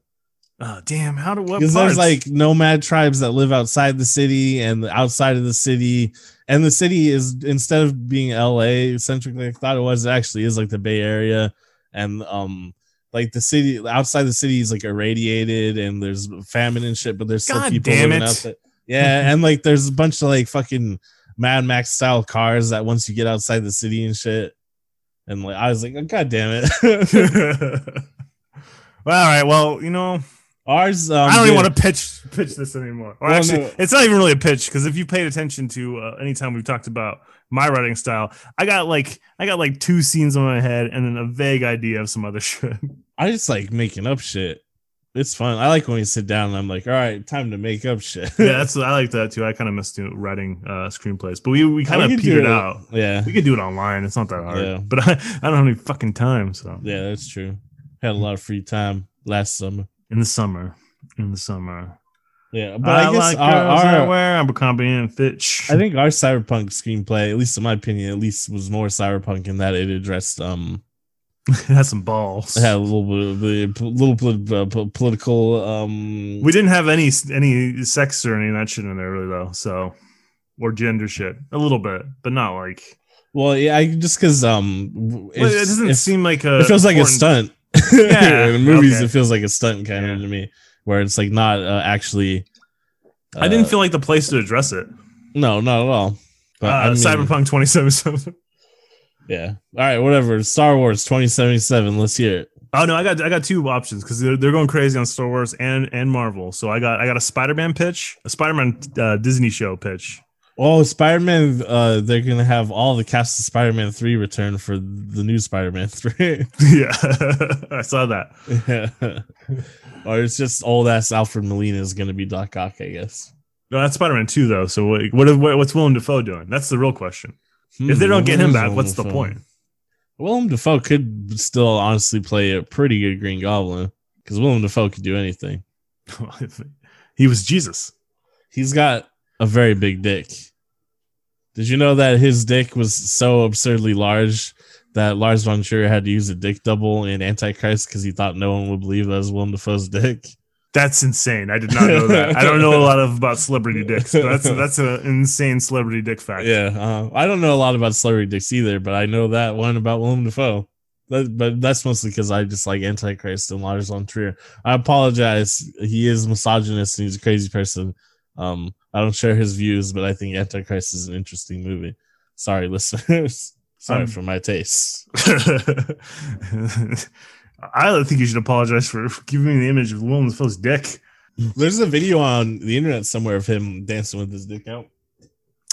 S2: Oh damn! How do what?
S1: Because there's like nomad tribes that live outside the city and outside of the city. And the city is, instead of being LA centric, like I thought it was, it actually is like the Bay Area. And, um, like the city outside the city is like irradiated and there's famine and shit, but there's still
S2: God
S1: people
S2: damn
S1: living
S2: it.
S1: out there. Yeah, and like there's a bunch of like fucking Mad Max style cars that once you get outside the city and shit. And like I was like, oh, god damn it.
S2: well, all right. Well, you know,
S1: Ours um,
S2: I don't even want to pitch pitch this anymore. Or
S1: Well,
S2: actually,
S1: no.
S2: it's not even really a pitch because if you paid attention to uh, anytime we've talked about my writing style, I got like I got like two scenes on my head and then a vague idea of some other shit.
S1: I just like making up shit. It's fun. I like when we sit down and I'm like, all right, time to make up shit.
S2: yeah, that's I like that too. I kind of missed you know, writing uh, screenplays, but we we kind of petered
S1: it.
S2: out.
S1: Yeah.
S2: We could do it online. It's not that hard.
S1: Yeah.
S2: But I, I don't have any fucking time. So
S1: Yeah, that's true. Had a lot of free time last summer.
S2: In the summer, in the summer,
S1: Yeah, but
S2: I,
S1: I, guess
S2: like
S1: our, our
S2: wear Abercrombie and Fitch.
S1: I think our cyberpunk screenplay, at least in my opinion, at least was more cyberpunk in that it addressed um
S2: it has some balls.
S1: it had a little bit of the little of uh, political um
S2: We didn't have any any sex or any of that shit in there really though. So or gender shit a little bit, but not like.
S1: well yeah I just because um
S2: Well, it doesn't
S1: it,
S2: seem like a.
S1: it feels like a stunt
S2: Yeah,
S1: in the movies
S2: okay.
S1: it feels like a stunt kind
S2: Yeah.
S1: of to me where it's like not uh, actually
S2: I didn't
S1: uh,
S2: feel like the place to address it.
S1: no not at all but
S2: uh,
S1: I mean,
S2: Cyberpunk 2077.
S1: yeah all right whatever Star Wars 2077 let's hear it
S2: Oh no, I got I got two options because they're, they're going crazy on Star Wars and and Marvel. So I got I got a Spider Man pitch, a Spider Man uh, Disney show pitch.
S1: Oh, Spider Man! Uh, they're gonna have all the cast of Spider Man Three return for the new Spider Man Three.
S2: yeah, I saw that.
S1: yeah. or it's just old ass Alfred Molina is gonna be Doc Ock, I guess.
S2: No, that's Spider Man two though. So what, what what what's Willem Dafoe doing? That's the real question. If they don't get him back, what's the point?
S1: Willem Dafoe could still honestly play a pretty good Green Goblin because Willem Dafoe could do anything.
S2: he was Jesus.
S1: He's got a very big dick. Did you know that his dick was so absurdly large that Lars von Trier had to use a dick double in Antichrist because he thought no one would believe that was Willem Dafoe's dick?
S2: That's insane. I did not know that. I don't know a lot of about celebrity dicks. But that's that's an insane celebrity dick fact.
S1: Yeah, uh, I don't know a lot about celebrity dicks either, but I know that one about Willem Dafoe. That, but that's mostly because I just like Antichrist and Lars von Trier. I apologize. He is misogynist and he's a crazy person. Um, I don't share his views, but I think Antichrist is an interesting movie. Sorry, listeners. Sorry
S2: Um,
S1: for my tastes.
S2: I think you should apologize for giving me the image of Willem Dafoe's dick.
S1: There's a video on the internet somewhere of him dancing with his dick out.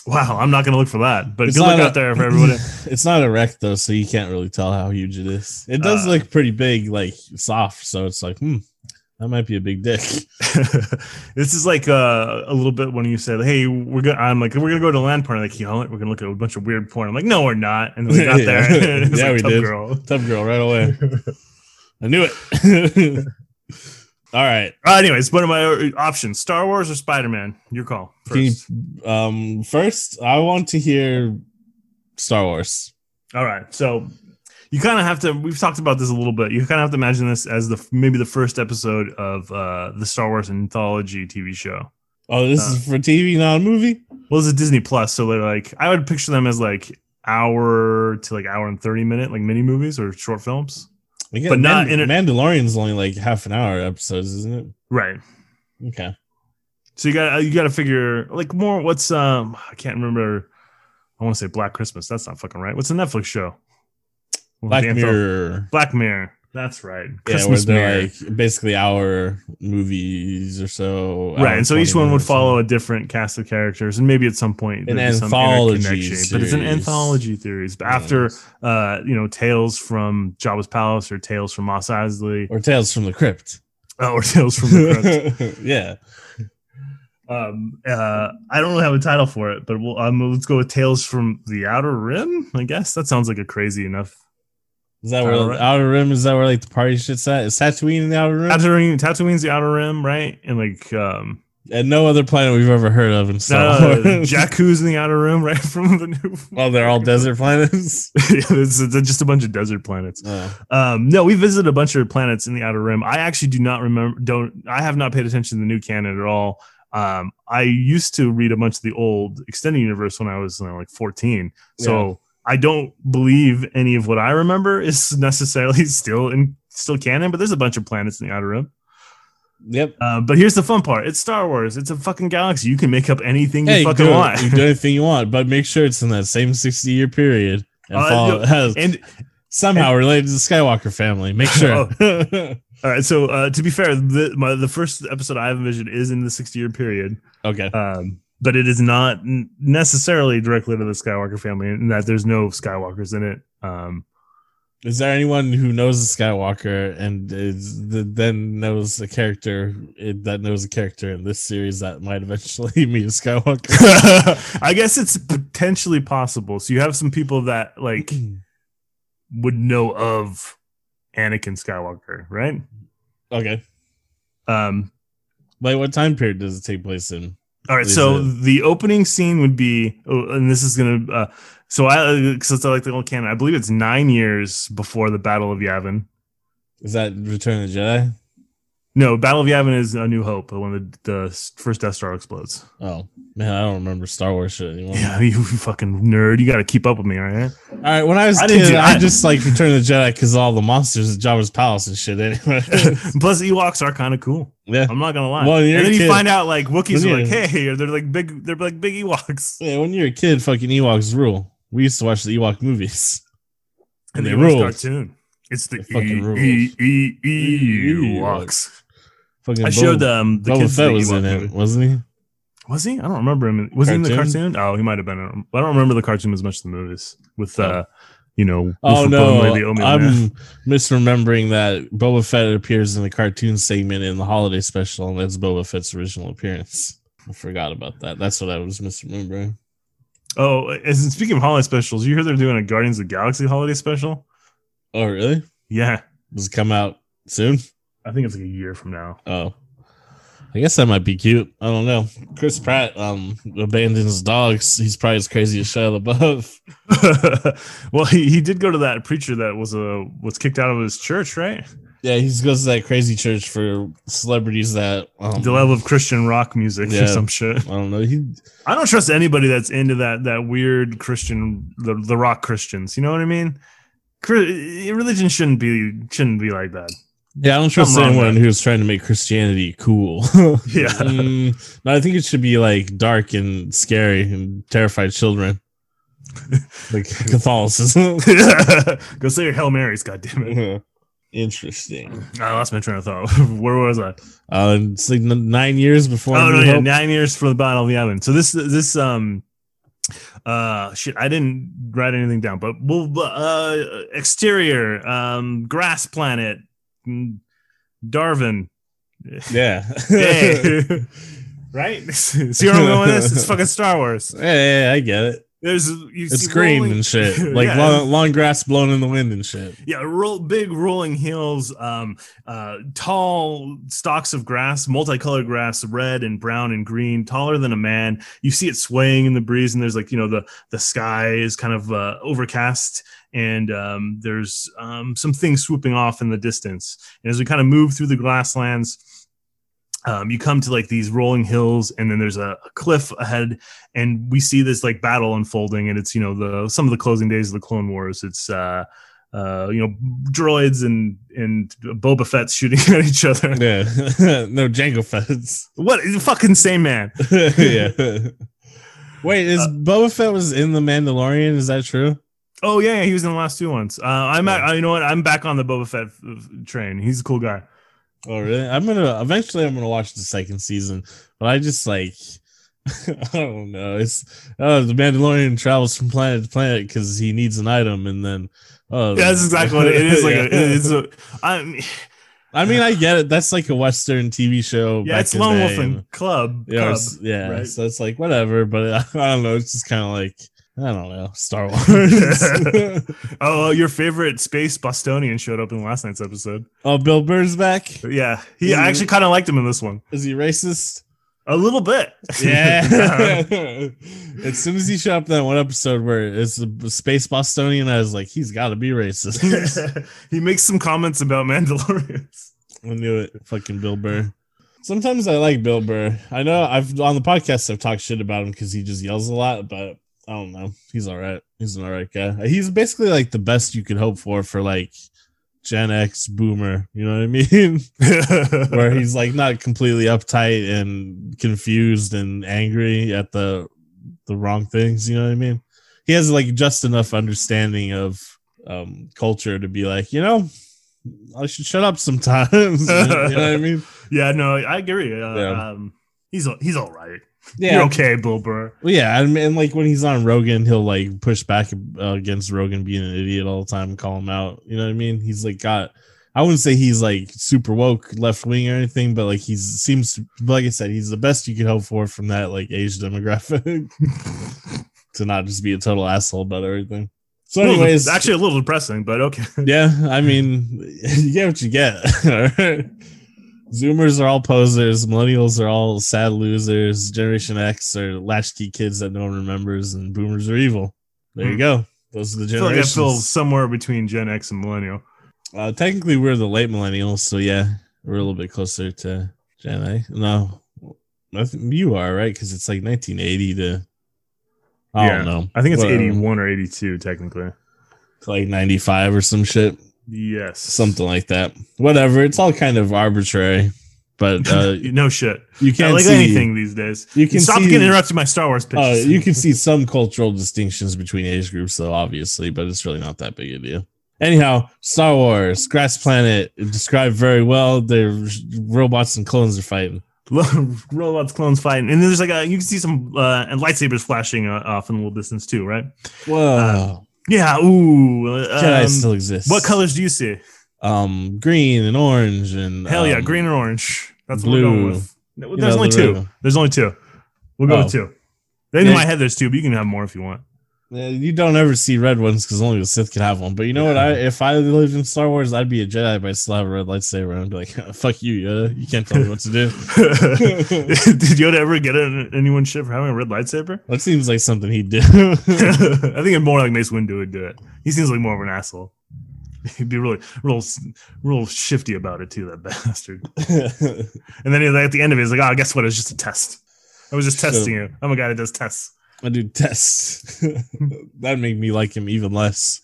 S2: Wow, I'm not going to look for that. But
S1: It's
S2: good
S1: not a-
S2: out there for everybody.
S1: It's not erect though, so you can't really tell how huge it is. It does
S2: Uh,
S1: look pretty big, like soft. So it's like, hmm, that might be a big dick.
S2: this is like uh, a little bit when you said, "Hey, we're gonna," I'm like, "We're gonna go to land porn." Like, you know, what? we're gonna look at a bunch of weird porn. I'm like, "No, we're not." And then we got
S1: Yeah.
S2: there. and it was
S1: Yeah,
S2: like
S1: we
S2: Tub
S1: did.
S2: Girl.
S1: Tub girl right away. I knew it. All right.
S2: Uh, anyways, what are my uh, options? Star Wars or Spider Man? Your call.
S1: Can you,
S2: First.
S1: um, first, I want to hear Star Wars.
S2: All right. So you kind of have to. We've talked about this a little bit. You kind of have to imagine this as the maybe the first episode of uh, the Star Wars anthology TV show.
S1: Oh, this
S2: Uh,
S1: is for TV, not a movie.
S2: Well, it's a Disney Plus, so they're like I would picture them as like hour to like hour and thirty minute like mini movies or short films.
S1: Again,
S2: but not
S1: Mand-
S2: in a-
S1: Mandalorian's only like half an hour episodes, isn't it?
S2: Right.
S1: Okay.
S2: So you got you got to figure like more. What's um I can't remember. I want to say Black Christmas. That's not fucking right. What's the Netflix show?
S1: Black Mirror.
S2: Black Mirror. That's right.
S1: Yeah, where
S2: Christmas
S1: they're like basically hour movies or so.
S2: right, and so each one would follow a different cast of characters, and maybe at some point
S1: An
S2: there'd be some
S1: anthology
S2: But it's an anthology series. But after uh, you know, Tales from Jabba's Palace or Tales from Mos Eisley
S1: or Tales from the Crypt.
S2: uh, or Tales from the Crypt.
S1: yeah.
S2: um, uh, I don't really have a title for it, but we'll um, let's go with Tales from the Outer Rim. I guess that sounds like a crazy enough.
S1: Is that where the Outer Rim is that where like the party shit's at? Is Tatooine in the Outer Rim?
S2: Tatooine, Tatooine's the Outer Rim, right? And like um,
S1: and no other planet we've ever heard of in Star
S2: uh. Jakku's in the Outer Rim, right? From the new.
S1: well, they're all desert planets.
S2: it's, it's just a bunch of desert planets.
S1: Oh.
S2: Um, no, we visited a bunch of planets in the Outer Rim. I actually do not remember. Don't I have not paid attention to the new canon at all. Um, I used to read a bunch of the old extended universe when I was you know, like 14. So I don't believe any of what I remember is necessarily still in still canon. But there's a bunch of planets in the Outer Rim.
S1: Yep.
S2: Uh, but here's the fun part: it's Star Wars. It's a fucking galaxy. You can make up anything you
S1: Hey, you
S2: fucking
S1: do,
S2: want.
S1: you do anything you want, but make sure it's in that same 60 year period and
S2: Uh,
S1: follow,
S2: no,
S1: has
S2: and
S1: somehow related to the Skywalker family. Make sure.
S2: all right, so uh, to be fair, the my, the first episode I have envisioned is in the 60 year period.
S1: okay.
S2: um, but it is not necessarily directly to the Skywalker family, and that there's no Skywalkers in it. Um,
S1: Is there anyone who knows the Skywalker and is the, then knows a character it, that knows a character in this series that might eventually meet a Skywalker?
S2: I guess it's potentially possible. So you have some people that like would know of Anakin Skywalker, right?
S1: okay.
S2: Um,
S1: Like, what time period does it take place in?
S2: All right, so
S1: it-
S2: the opening scene would be, oh, and this is gonna. Uh, so I, because I like the old canon, I believe it's nine years before the Battle of Yavin.
S1: Is that Return of the Jedi?
S2: No, Battle of Yavin is A New Hope when the, the first Death Star explodes.
S1: Oh man, I don't remember Star Wars shit anymore.
S2: Yeah, you fucking nerd. You got to keep up with me, all right?
S1: All right, when I was
S2: I
S1: kid, I,
S2: I-
S1: just like Return of the Jedi because all the monsters at Jabba's palace and shit. Anyway,
S2: Plus, Ewoks are kind of cool.
S1: yeah,
S2: I'm not gonna lie.
S1: Well,
S2: and then you
S1: kid.
S2: find out like Wookiees are like, hey, they're like big, they're like big Ewoks,
S1: yeah. When you're a kid, fucking Ewoks rule. We used to watch the Ewok movies,
S2: and
S1: they
S2: the Ewoks
S1: ruled.
S2: cartoon. It's the
S1: They fucking
S2: e-
S1: ruled.
S2: e- e- e-
S1: Ewoks. Fucking
S2: I showed um the
S1: Boba Fett was in it,
S2: movie.
S1: wasn't he?
S2: Was he? I don't remember him. Was he in the
S1: Cartoon?
S2: cartoon? Oh, he might have been. in- I don't remember the cartoon as much as the movies with uh, you know.
S1: Oh no,
S2: Bone
S1: I'm misremembering that Boba Fett appears in the cartoon segment in the holiday special, and that's Boba Fett's original appearance. I forgot about that. That's what I was misremembering.
S2: Oh, as in, speaking of holiday specials, you hear they're doing a Guardians of the Galaxy holiday special?
S1: Oh really?
S2: Yeah,
S1: Does it come out soon?
S2: I think it's like a year from now.
S1: Oh, I guess that might be cute. I don't know. Chris Pratt um abandons dogs. He's probably as crazy as Shia LaBeouf.
S2: well, he, he did go to that preacher that was a was kicked out of his church, right?
S1: Yeah, he goes to that crazy church for celebrities that um,
S2: The level of Christian rock music
S1: Yeah.
S2: or some shit.
S1: I don't know. He
S2: I don't trust anybody that's into that that weird Christian the the rock Christians. You know what I mean? Religion shouldn't be shouldn't be like that.
S1: Yeah, I don't trust anyone who's trying to make Christianity cool.
S2: Yeah.
S1: Mm, no, I think it should be like dark and scary and terrified children. like Catholicism.
S2: Go say your Hail Marys, goddammit.
S1: Interesting.
S2: I lost my train of thought. Where was I?
S1: Uh, it's like nine years before.
S2: Oh no, yeah, nine years for the Battle of Yavin. So this this um uh shit, I didn't write anything down, but well uh exterior, um grass planet, Darwin.
S1: yeah.
S2: Hey. right? See where I'm going with this? It's fucking Star Wars.
S1: yeah, yeah, I get it.
S2: There's you
S1: It's
S2: see
S1: green
S2: rolling-
S1: and shit, like
S2: Yeah.
S1: long, long grass blowing in the wind and shit.
S2: yeah roll big rolling hills um uh tall stalks of grass multicolored grass red and brown and green taller than a man you see it swaying in the breeze and there's like you know the the sky is kind of uh, overcast and um there's um some things swooping off in the distance and as we kind of move through the grasslands um, you come to like these rolling hills and then there's a, a cliff ahead and we see this like battle unfolding and it's you know the some of the closing days of the clone wars it's uh uh, you know, droids and and Boba Fett shooting at each other.
S1: Yeah, no Jango Fett's.
S2: What fucking same man?
S1: yeah. Wait, is
S2: Uh,
S1: Boba Fett was in the Mandalorian? Is that true?
S2: Oh yeah, yeah, he was in the last two ones. Uh, I'm at, you know what? I'm back on the Boba Fett f- train. He's a cool guy.
S1: Oh, really? I'm gonna eventually. I'm gonna watch the second season, but I just like. I don't know. It's oh, the Mandalorian travels from planet to planet because he needs an item, and then oh,
S2: Yeah, that's exactly what it is. Like
S1: Yeah.
S2: a, it's a, I mean,
S1: I mean, I get it. That's like a Western TV show.
S2: yeah, it's Lone Wolf
S1: and-
S2: Cub.
S1: Yeah, yeah.
S2: right?
S1: So it's like whatever, but I don't know. It's just kind of like I don't know Star Wars.
S2: oh, your favorite space Bostonian showed up in last night's episode.
S1: oh, Bill Burr's back.
S2: Yeah, he. I actually kind of liked him in this one
S1: Is he racist?
S2: a little bit.
S1: Yeah. as soon as he showed up in that one episode where it's a space Bostonian, I was like, he's got to be racist.
S2: he makes some comments about Mandalorians.
S1: I knew it. Fucking Bill Burr. Sometimes I like Bill Burr. I know I've on the podcast I've talked shit about him because he just yells a lot, but I don't know. He's all right. He's an all right guy. He's basically like the best you could hope for for like Gen X boomer. You know what I mean? Where he's like not completely uptight and confused and angry at the the wrong things. You know what I mean? He has like just enough understanding of um, culture to be like, you know, I should shut up sometimes. you know what I mean?
S2: yeah, no, I agree. Uh,
S1: Yeah.
S2: um, he's he's all right.
S1: Yeah.
S2: You're okay, Bill Burr.
S1: Well, yeah, and, and like when he's on Rogan, he'll like push back uh, against Rogan being an idiot all the time, and call him out. You know what I mean? He's like got. I wouldn't say he's like super woke left wing or anything, but like he's seems to, like I said, he's the best you could hope for from that like age demographic to not just be a total asshole about everything. So,
S2: little-
S1: anyways,
S2: actually a little depressing, but okay.
S1: yeah, I mean, you get what you get. Alright? Zoomers are all posers. Millennials are all sad losers. Generation X are latchkey kids that no one remembers, and Boomers are evil. There you
S2: Hmm.
S1: go. Those are the generations.
S2: I feel like I feel somewhere between Gen X and Millennial.
S1: uh, technically, we're the late millennials, so yeah, we're a little bit closer to Gen A. No, I think you are right because it's like 1980 to. I
S2: Yeah.
S1: don't know.
S2: I think it's
S1: Whatever.
S2: 81 or 82 technically.
S1: like 95 or some shit.
S2: Yes.
S1: something like that. Whatever. It's all kind of arbitrary, but uh,
S2: no shit.
S1: you can't
S2: like
S1: see
S2: anything these days.
S1: You can
S2: Stop
S1: see.
S2: getting interrupted by Star Wars
S1: uh, you can see some cultural distinctions between age groups, though, obviously, but it's really not that big a deal. Anyhow, Star Wars, Grass Planet, described very well. They're robots and clones are fighting.
S2: robots, clones fighting, and then there's like a you can see some uh, and lightsabers flashing uh, off in a little distance too, right?
S1: Whoa,
S2: Yeah. Ooh. uh,
S1: Jedi
S2: um,
S1: still exists.
S2: what colors do you see?
S1: Um, green and orange and
S2: Hell yeah,
S1: um,
S2: green and orange. That's what we're
S1: blue.
S2: going with. No,
S1: You
S2: There's
S1: know,
S2: only
S1: the
S2: two. There's only two. We'll go
S1: Oh.
S2: with two. In
S1: Yeah.
S2: my head, there's two, but you can have more if you want.
S1: Yeah, you don't ever see red ones because only the Sith can have one. But you know what? I if I lived in Star Wars, I'd be a Jedi, but I'd still have a red lightsaber. and I'd be like, "Fuck you, Yoda! You can't tell me what to do."
S2: Did Yoda ever get in anyone's shit for having a red lightsaber?
S1: That seems like something he'd do.
S2: I think it's more like Mace Windu would do it. He seems like more of an asshole. He'd be really, real, real shifty about it too. That bastard. And then he, at the end of it, he's like, "Oh, guess what? It was just a test. I was just testing you. I'm a guy that does tests."
S1: I do tests. That'd make me like him even less.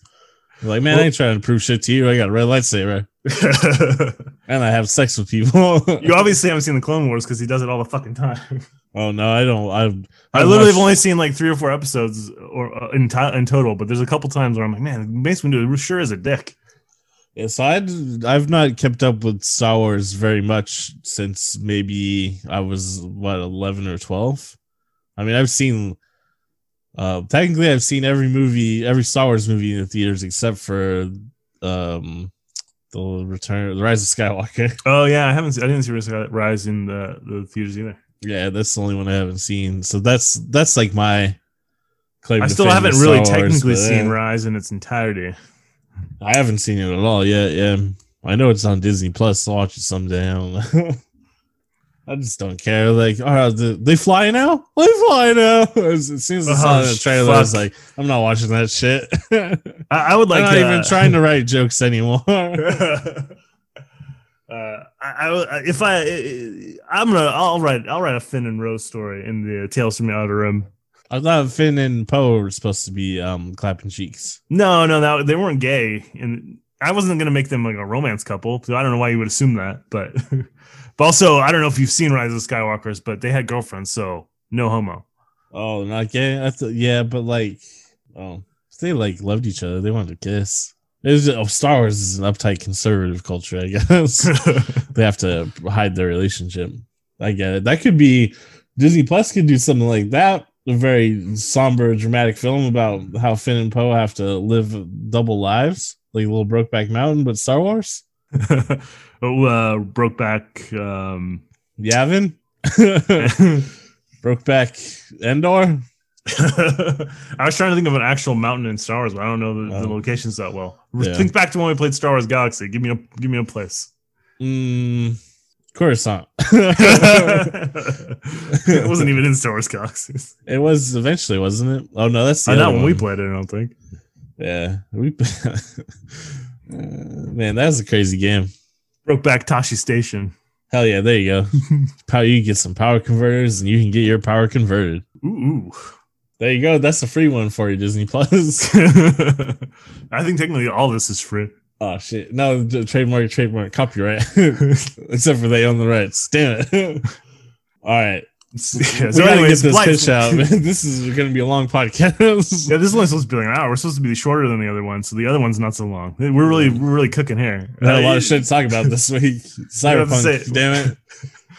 S1: Like, man, I ain't trying to prove shit to you. I got a red lightsaber, and I have sex with people.
S2: you obviously haven't seen the Clone Wars because he does it all the fucking time.
S1: oh no, I don't. I've,
S2: I
S1: I've
S2: literally have only seen like three or four episodes or uh, in, to- in total, but there's a couple times where I'm like, man, Mace Windu sure is a dick.
S1: Yeah, so I'd, I've not kept up with Star Wars very much since maybe I was what eleven or twelve. I mean, I've seen. Uh, technically, I've seen every movie, every Star Wars movie in the theaters except for um, the Return, the Rise of Skywalker.
S2: Oh yeah, I haven't. Seen, I didn't see Rise- Rise in the, the theaters either.
S1: Yeah, that's the only one I haven't seen. So that's that's like my claim.
S2: I still haven't really
S1: Wars,
S2: technically seen
S1: uh,
S2: Rise in its entirety.
S1: I haven't seen it at all yet. Yeah, I know it's on Disney Plus. I'll watch it someday. I don't know. I just don't care. Like, oh, the, they fly now? They fly now. As, as soon as I saw
S2: Oh,
S1: the trailer, I was
S2: fuck.
S1: like, I'm not watching that shit. I'm
S2: I, I would like.
S1: not
S2: uh,
S1: even trying to write jokes anymore.
S2: uh, I, I, if I, I'm gonna, I'll write, I'll write a Finn and Rose story in the Tales from the Outer Rim.
S1: I thought Finn and Poe were supposed to be um clapping cheeks.
S2: No, no, that, they weren't gay, and I wasn't gonna make them like a romance couple. So I don't know why you would assume that, but but also I don't know if you've seen Rise of Skywalkers, but they had girlfriends, so no homo.
S1: Oh, not gay. I thought, yeah, but like, oh, they like loved each other. They wanted to kiss. It was, oh, Star Wars is an uptight conservative culture, I guess. they have to hide their relationship. I get it. That could be Disney Plus could do something like that. A very somber, dramatic film about how Finn and Poe have to live double lives, like a little Brokeback Mountain, but Star Wars.
S2: oh, uh, Brokeback. Um...
S1: Yavin. Brokeback Endor.
S2: I was trying to think of an actual mountain in Star Wars, but I don't know the, the locations that well. Yeah. Think back to when we played Star Wars Galaxy. Give me a give me a place.
S1: Mm, Coruscant.
S2: it wasn't even in Star Wars Galaxy.
S1: It was eventually, wasn't it? Oh no, that's the
S2: uh, not when we played it. I don't think.
S1: Yeah, we. uh, man, that was a crazy game.
S2: Broke back Tosche Station.
S1: Hell yeah, there you go. You get some power converters, and you can get your power converted.
S2: Ooh.
S1: There you go. That's a free one for you, Disney Plus.
S2: I think technically all this is free.
S1: Oh shit! No, trademark, trademark, copyright. Except for they own the rights. Damn it! all right. Yeah, so anyways, get this pitch out. this is going to be a long podcast.
S2: yeah, this one's supposed to be like an hour. We're supposed to be shorter than the other one, so the other one's not so long. We're really, we're really cooking here.
S1: We had a lot of shit to talk about this week. Cyberpunk, damn it!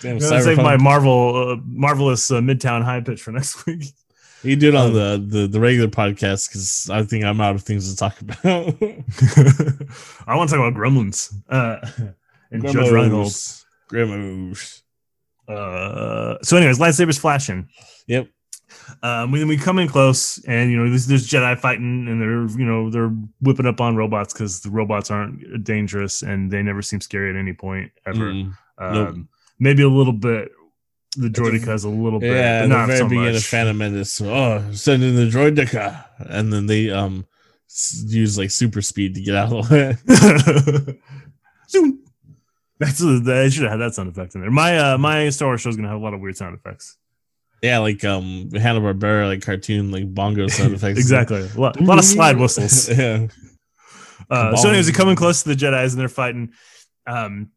S2: Damn, save my Marvel, uh, marvelous uh, Midtown high pitch for next week.
S1: You do it on um, the, the, the regular podcast because I think I'm out of things to talk about.
S2: I want to talk about Gremlins uh, and. Judge Reinhold.
S1: Gremos.
S2: Uh, so, anyways, lightsabers flashing.
S1: Yep.
S2: Um, we we come in close, and you know there's, there's Jedi fighting, and they're you know they're whipping up on robots because the robots aren't dangerous, and they never seem scary at any point ever. Mm, um, nope. Maybe a little bit the droideka a little bit. Yeah, not the very so beginning much. of
S1: Phantom Menace. Oh, send in the droideka, and then they um use like super speed to get out of the way.
S2: Zoom. That's a, I should have had that sound effect in there. My uh my Star Wars show is gonna have a lot of weird sound effects.
S1: Yeah, like um Hanna Barbera, like cartoon, like bongo sound effects.
S2: exactly. A lot, a lot, of slide whistles. yeah. Uh, so anyways, they're coming close to the Jedi's and they're fighting. Um,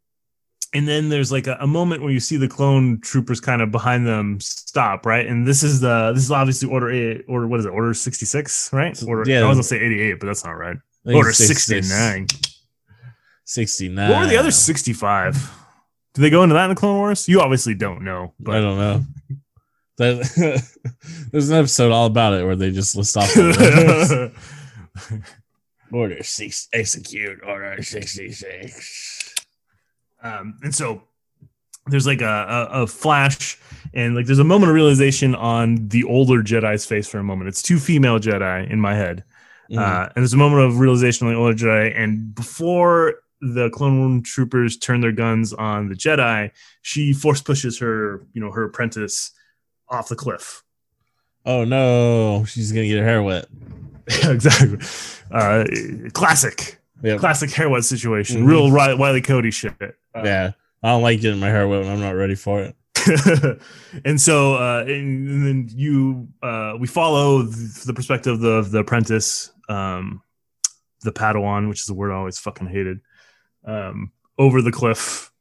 S2: and then there's like a, a, moment where you see the clone troopers kind of behind them stop right and this is the this is obviously order eight or what is it order 66 right order yeah i was gonna say 88 but that's not right order 69
S1: 69
S2: what were the other 65 do they go into that in the clone wars you obviously don't know
S1: but i don't know that, there's an episode all about it where they just list off order six execute order 66
S2: um, and so there's like a, a, a, flash and like there's a moment of realization on the older Jedi's face for a moment. It's two female Jedi in my head. Mm. Uh, and there's a moment of realization on the older Jedi. And before the clone troopers turn their guns on the Jedi, she force pushes her, you know, her apprentice off the cliff.
S1: Oh no, she's gonna get her hair wet.
S2: exactly. Uh, classic. Yep. Classic hair wet situation. Mm-hmm. Real Wiley Cody shit.
S1: Uh, yeah, I don't like getting my hair wet when I'm not ready for it.
S2: and so, uh, and, and, then you, uh, we follow the perspective of the, the apprentice, um, the Padawan, which is a word I always fucking hated, um, over the cliff,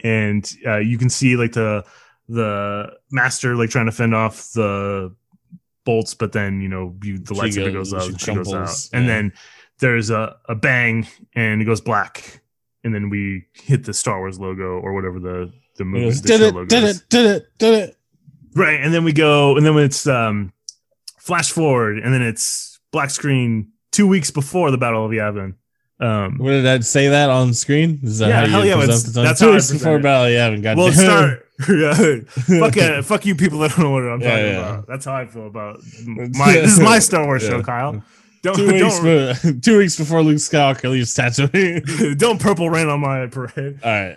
S2: and uh, you can see like the the master like trying to fend off the bolts, but then you know you, the lightsaber goes, goes out, she goes out, yeah. and then there's a, a bang and it goes black and then we hit the Star Wars logo or whatever the the movie
S1: was, did it, did is. it, did it, did it.
S2: Right, and then we go, and then it's um, flash forward, and then it's black screen two weeks before the Battle of Yavin. Um,
S1: what did I say that on screen? Is that
S2: yeah, how you yeah, that's
S1: two weeks before Battle of Yavin. Got
S2: well, start. yeah, fuck it, fuck you people that don't know what I'm yeah, talking yeah. about. That's how I feel about my. this is my Star Wars show, Kyle.
S1: Don't, two, weeks don't, two weeks before Luke Skywalker leaves Tatooine.
S2: don't purple rain on my parade.
S1: All right.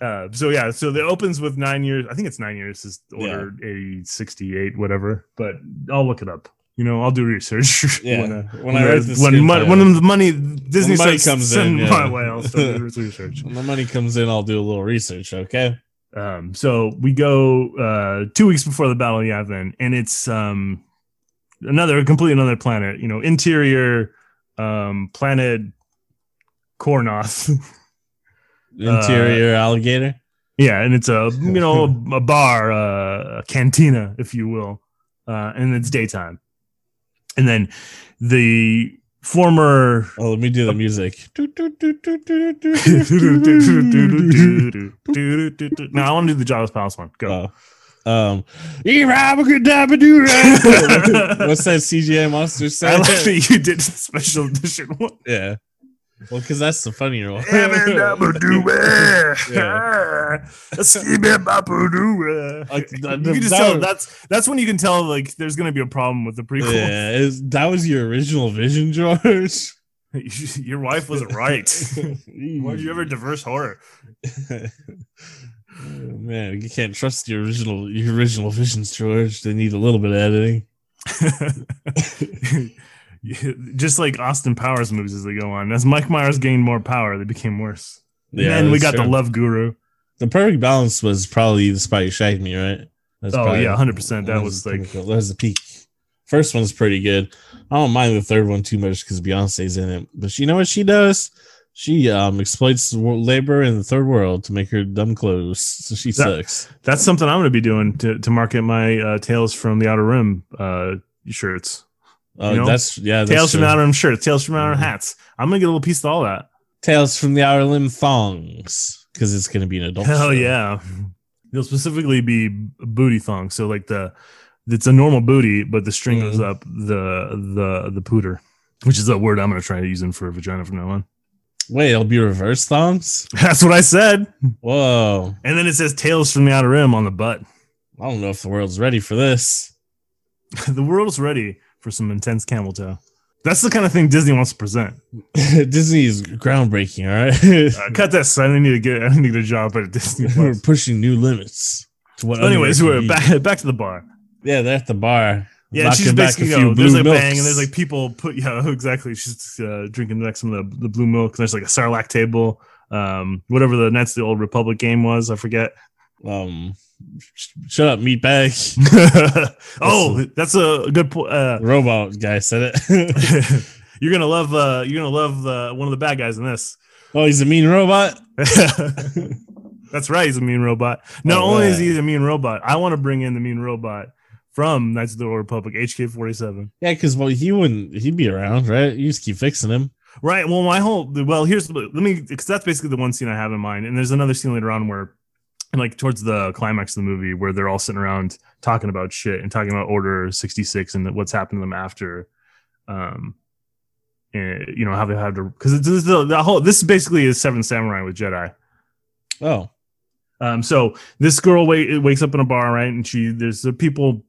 S2: uh, so yeah, so it opens with nine years. I think it's nine years. Is order yeah. 80, 68, whatever. But I'll look it up. You know, I'll do research.
S1: Yeah. when, uh, when, I
S2: write this when, when the money Disney money comes in, yeah. my way, I'll start research.
S1: When the money comes in, I'll do a little research. Okay.
S2: Um, so we go uh, two weeks before the battle of Yavin, and it's um, another completely another planet. You know, interior um, planet Cornoth.
S1: Interior alligator.
S2: yeah, and it's a you know a, a bar, uh, a cantina, if you will, uh, and it's daytime. And then the former
S1: Oh, let me do the music.
S2: no, I want to do the Jabba's Palace one. Go.
S1: Oh. Um, what's that CGI monster
S2: I like that you did the special edition one.
S1: yeah. Well, because that's the funnier one.
S2: Yeah.
S1: Like,
S2: You
S1: the-
S2: can just tell that's that's when you can tell like there's gonna be a problem with the prequel.
S1: Yeah, is- that was your original vision, George.
S2: Your wife was right. Why do you ever diverse horror?
S1: Oh, Man, you can't trust your original your original visions, George. They need a little bit of editing.
S2: just like Austin Powers movies as they go on. As Mike Myers gained more power, they became worse.
S1: Yeah,
S2: and then we got the. Love Guru.
S1: The perfect balance was probably the Spy Who Shagged Me, right? That's
S2: Oh, yeah, 100%. That was
S1: the
S2: like-
S1: that was the peak. First one's pretty good. I don't mind the third one too much because Beyonce's in it. But you know what she does? She um exploits labor in the third world to make her dumb clothes. So she
S2: That-
S1: sucks.
S2: That's something I'm going to be doing to, to market my uh, Tales from the Outer Rim uh, shirts.
S1: Oh,
S2: you know?
S1: that's yeah. That's
S2: Tales from
S1: true.
S2: the Outer Rim shirts, Tales from the Outer
S1: Mhm.
S2: hats. I'm to get a little piece of all that.
S1: Tales from the Outer Limb thongs because it's gonna be an adult.
S2: Hell
S1: show.
S2: yeah. They'll specifically be booty thongs. So like the it's a normal booty, but the string goes
S1: Mhm.
S2: up the the the pooter, which is a word I'm gonna try using for vagina from now on.
S1: Wait, it'll be reverse thongs.
S2: That's what I said.
S1: Whoa!
S2: And then it says tails from the outer rim on the butt.
S1: I don't know if the world's ready for this.
S2: the world's ready for some intense camel toe. That's the kind of thing Disney wants to present.
S1: Disney is groundbreaking. All right,
S2: Uh, cut this. I need to get. I need a job at Disney.
S1: we're pushing new limits. To what
S2: So anyways, we're back back to the bar.
S1: Yeah, they're at the bar.
S2: Yeah, she's
S1: back
S2: basically you know, there's like
S1: milks.
S2: bang, and there's like people put yeah exactly. She's uh, drinking next to the the blue milk. And there's like a sabacc table, um, whatever the Knights the old Republic game was. I forget.
S1: Um, shut up, meatbag.
S2: oh, that's a good point. Uh,
S1: Robot guy said it.
S2: you're gonna love uh, you're gonna love the one of the bad guys in this.
S1: oh, he's a mean robot.
S2: That's right. He's a mean robot. Not
S1: Oh,
S2: only is he a mean robot, I want to bring in the mean robot from Knights of the Old Republic, HK 47.
S1: Yeah, because well, he wouldn't. He'd be around, right? You just keep fixing him.
S2: Right. Well, my whole well, here's let me because that's basically the one scene I have in mind, and there's another scene later on where, and like towards the climax of the movie, where they're all sitting around talking about shit and talking about Order 66 and what's happened to them after, um, and, you know how they had to because it's, it's the, the whole this is basically is Seven Samurai with Jedi.
S1: Oh,
S2: Um, so this girl wake, wakes up in a bar, right? And she there's the people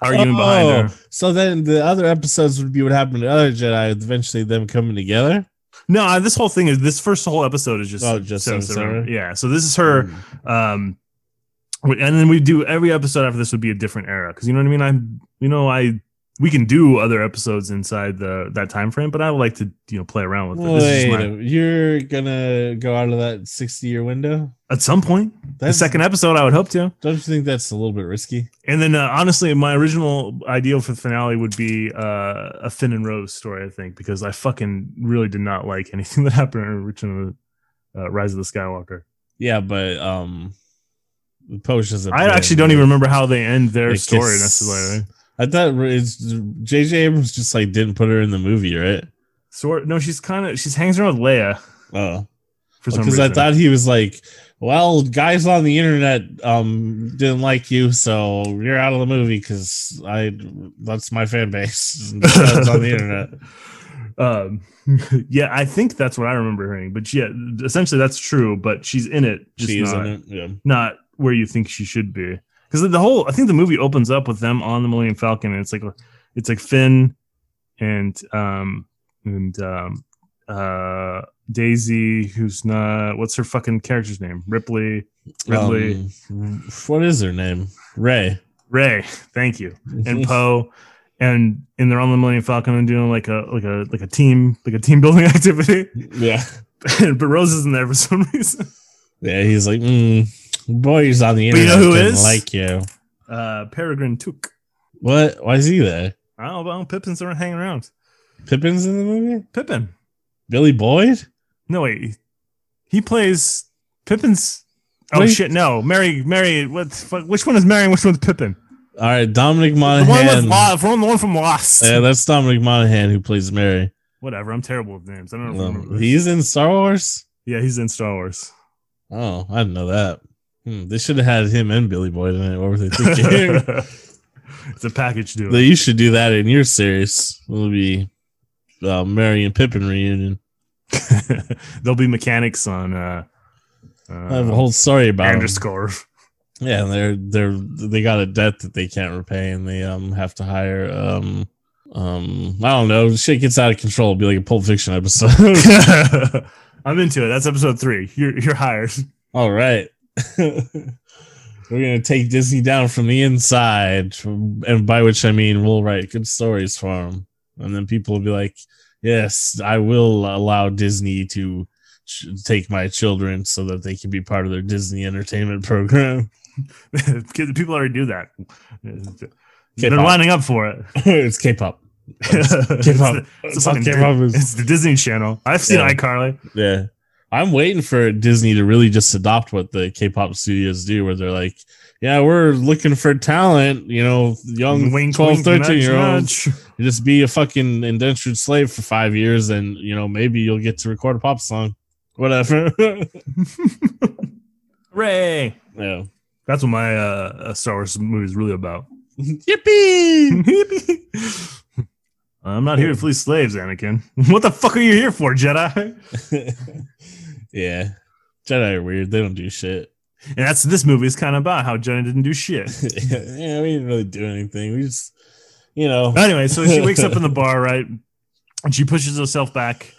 S2: arguing behind
S1: Oh,
S2: her.
S1: So then the other episodes would be what happened to other Jedi. Eventually, them coming together.
S2: No, this whole thing is this first whole episode is just
S1: Oh, just
S2: Seven
S1: Seven
S2: Samurai.
S1: Samurai?
S2: Yeah. So this is her. Um, and then we do every episode after this would be a different era because you know what I mean. I'm you know I we can do other episodes inside the that time frame, but I would like to you know play around with it. This is
S1: Wait,
S2: my-
S1: you're gonna go out of that sixty-year window?
S2: at some point, the second episode, I would hope to.
S1: Don't you think that's a little bit risky?
S2: And then uh, honestly, my original ideal for the finale would be uh, a Finn and Rose story. I think because I fucking really did not like anything that happened in Return of the uh, Rise of the Skywalker.
S1: Yeah, but um, doesn't.
S2: I actually don't even remember how they end their
S1: They
S2: story
S1: kiss.
S2: necessarily.
S1: I thought it's J.J. Abrams just like didn't put her in the movie, right?
S2: Sort no, she's kind of she's hangs around with Leia
S1: Oh,
S2: for some
S1: because
S2: reason.
S1: I thought he was like, well, guys on the internet um didn't like you, so you're out of the movie because I that's my fan base. That's on the internet.
S2: um, yeah, I think that's what I remember hearing. But yeah, essentially that's true. But she's in it, just
S1: She's
S2: not,
S1: in it. Yeah.
S2: not where you think she should be. Because the whole, I think the movie opens up with them on the Millennium Falcon, and it's like it's like Finn and um and um uh Daisy, who's not what's her fucking character's name? Ripley, Ridley,
S1: Um, what is her name? Rey.
S2: Rey. Thank you. and Poe, and and they're on the Millennium Falcon and doing like a like a like a team like a team building activity.
S1: yeah.
S2: but Rose isn't there for some reason.
S1: Yeah, he's like, mm, Boys on the
S2: But you
S1: internet
S2: know who
S1: didn't
S2: is?
S1: like you.
S2: Uh, Peregrine Took.
S1: What? Why is he there?
S2: I don't know. Pippin's aren't hanging around.
S1: Pippin's in the movie.
S2: Pippin.
S1: Billy Boyd.
S2: No wait, he plays Pippin's. Oh
S1: Wait.
S2: shit! No, Merry. Merry. What? Which one is Merry? and Which one's Pippin?
S1: All right, Dominic
S2: The one with
S1: Monaghan.
S2: The one from Lost.
S1: Yeah, that's Dominic Monaghan who plays Merry.
S2: Whatever. I'm terrible with names. I don't know. If I remember
S1: Um,
S2: this.
S1: he's in Star Wars.
S2: yeah, he's in Star Wars.
S1: Oh, I didn't know that. Hmm, they should have had him and Billy Boyd in it. What were they thinking?
S2: it's a package deal.
S1: They- you should do that in your series. It'll be uh, Merry and Pippin reunion.
S2: There'll be mechanics on. uh
S1: I have a whole story about
S2: underscore.
S1: Yeah, they're they're they got a debt that they can't repay, and they um have to hire um um I don't know. Shit gets out of control. It'll be like a Pulp Fiction episode.
S2: I'm into it. That's episode three. You're you're hired.
S1: All right. We're gonna take Disney down from the inside, and by which I mean we'll write good stories for them, and then people will be like, "Yes, I will allow Disney to ch- take my children so that they can be part of their Disney entertainment program."
S2: People already do that. They're lining up for it.
S1: it's K-pop.
S2: it's,
S1: K-pop.
S2: it's, the
S1: It's
S2: fucking
S1: K-pop, it's-
S2: it's the Disney Channel. I've seen
S1: Yeah.
S2: iCarly.
S1: Yeah. I'm waiting for Disney to really just adopt what the K-pop studios do, where they're like, "Yeah, we're looking for talent, you know, young
S2: Wink,
S1: 12,
S2: wink,
S1: 13
S2: nudge,
S1: year olds. Just be a fucking indentured slave for five years, and you know maybe you'll get to record a pop song, whatever."
S2: Hooray!
S1: yeah.
S2: That's what my uh, uh, Star Wars movie is really about.
S1: Yippee!
S2: I'm not here to fleece slaves, Anakin. What the fuck are you here for, Jedi?
S1: Yeah, Jedi are weird. They don't do shit.
S2: And that's this movie is kind of about how Jedi didn't do shit.
S1: yeah, we didn't really do anything. We just, you know,
S2: Anyway, so she wakes up in the bar, right? And she pushes herself back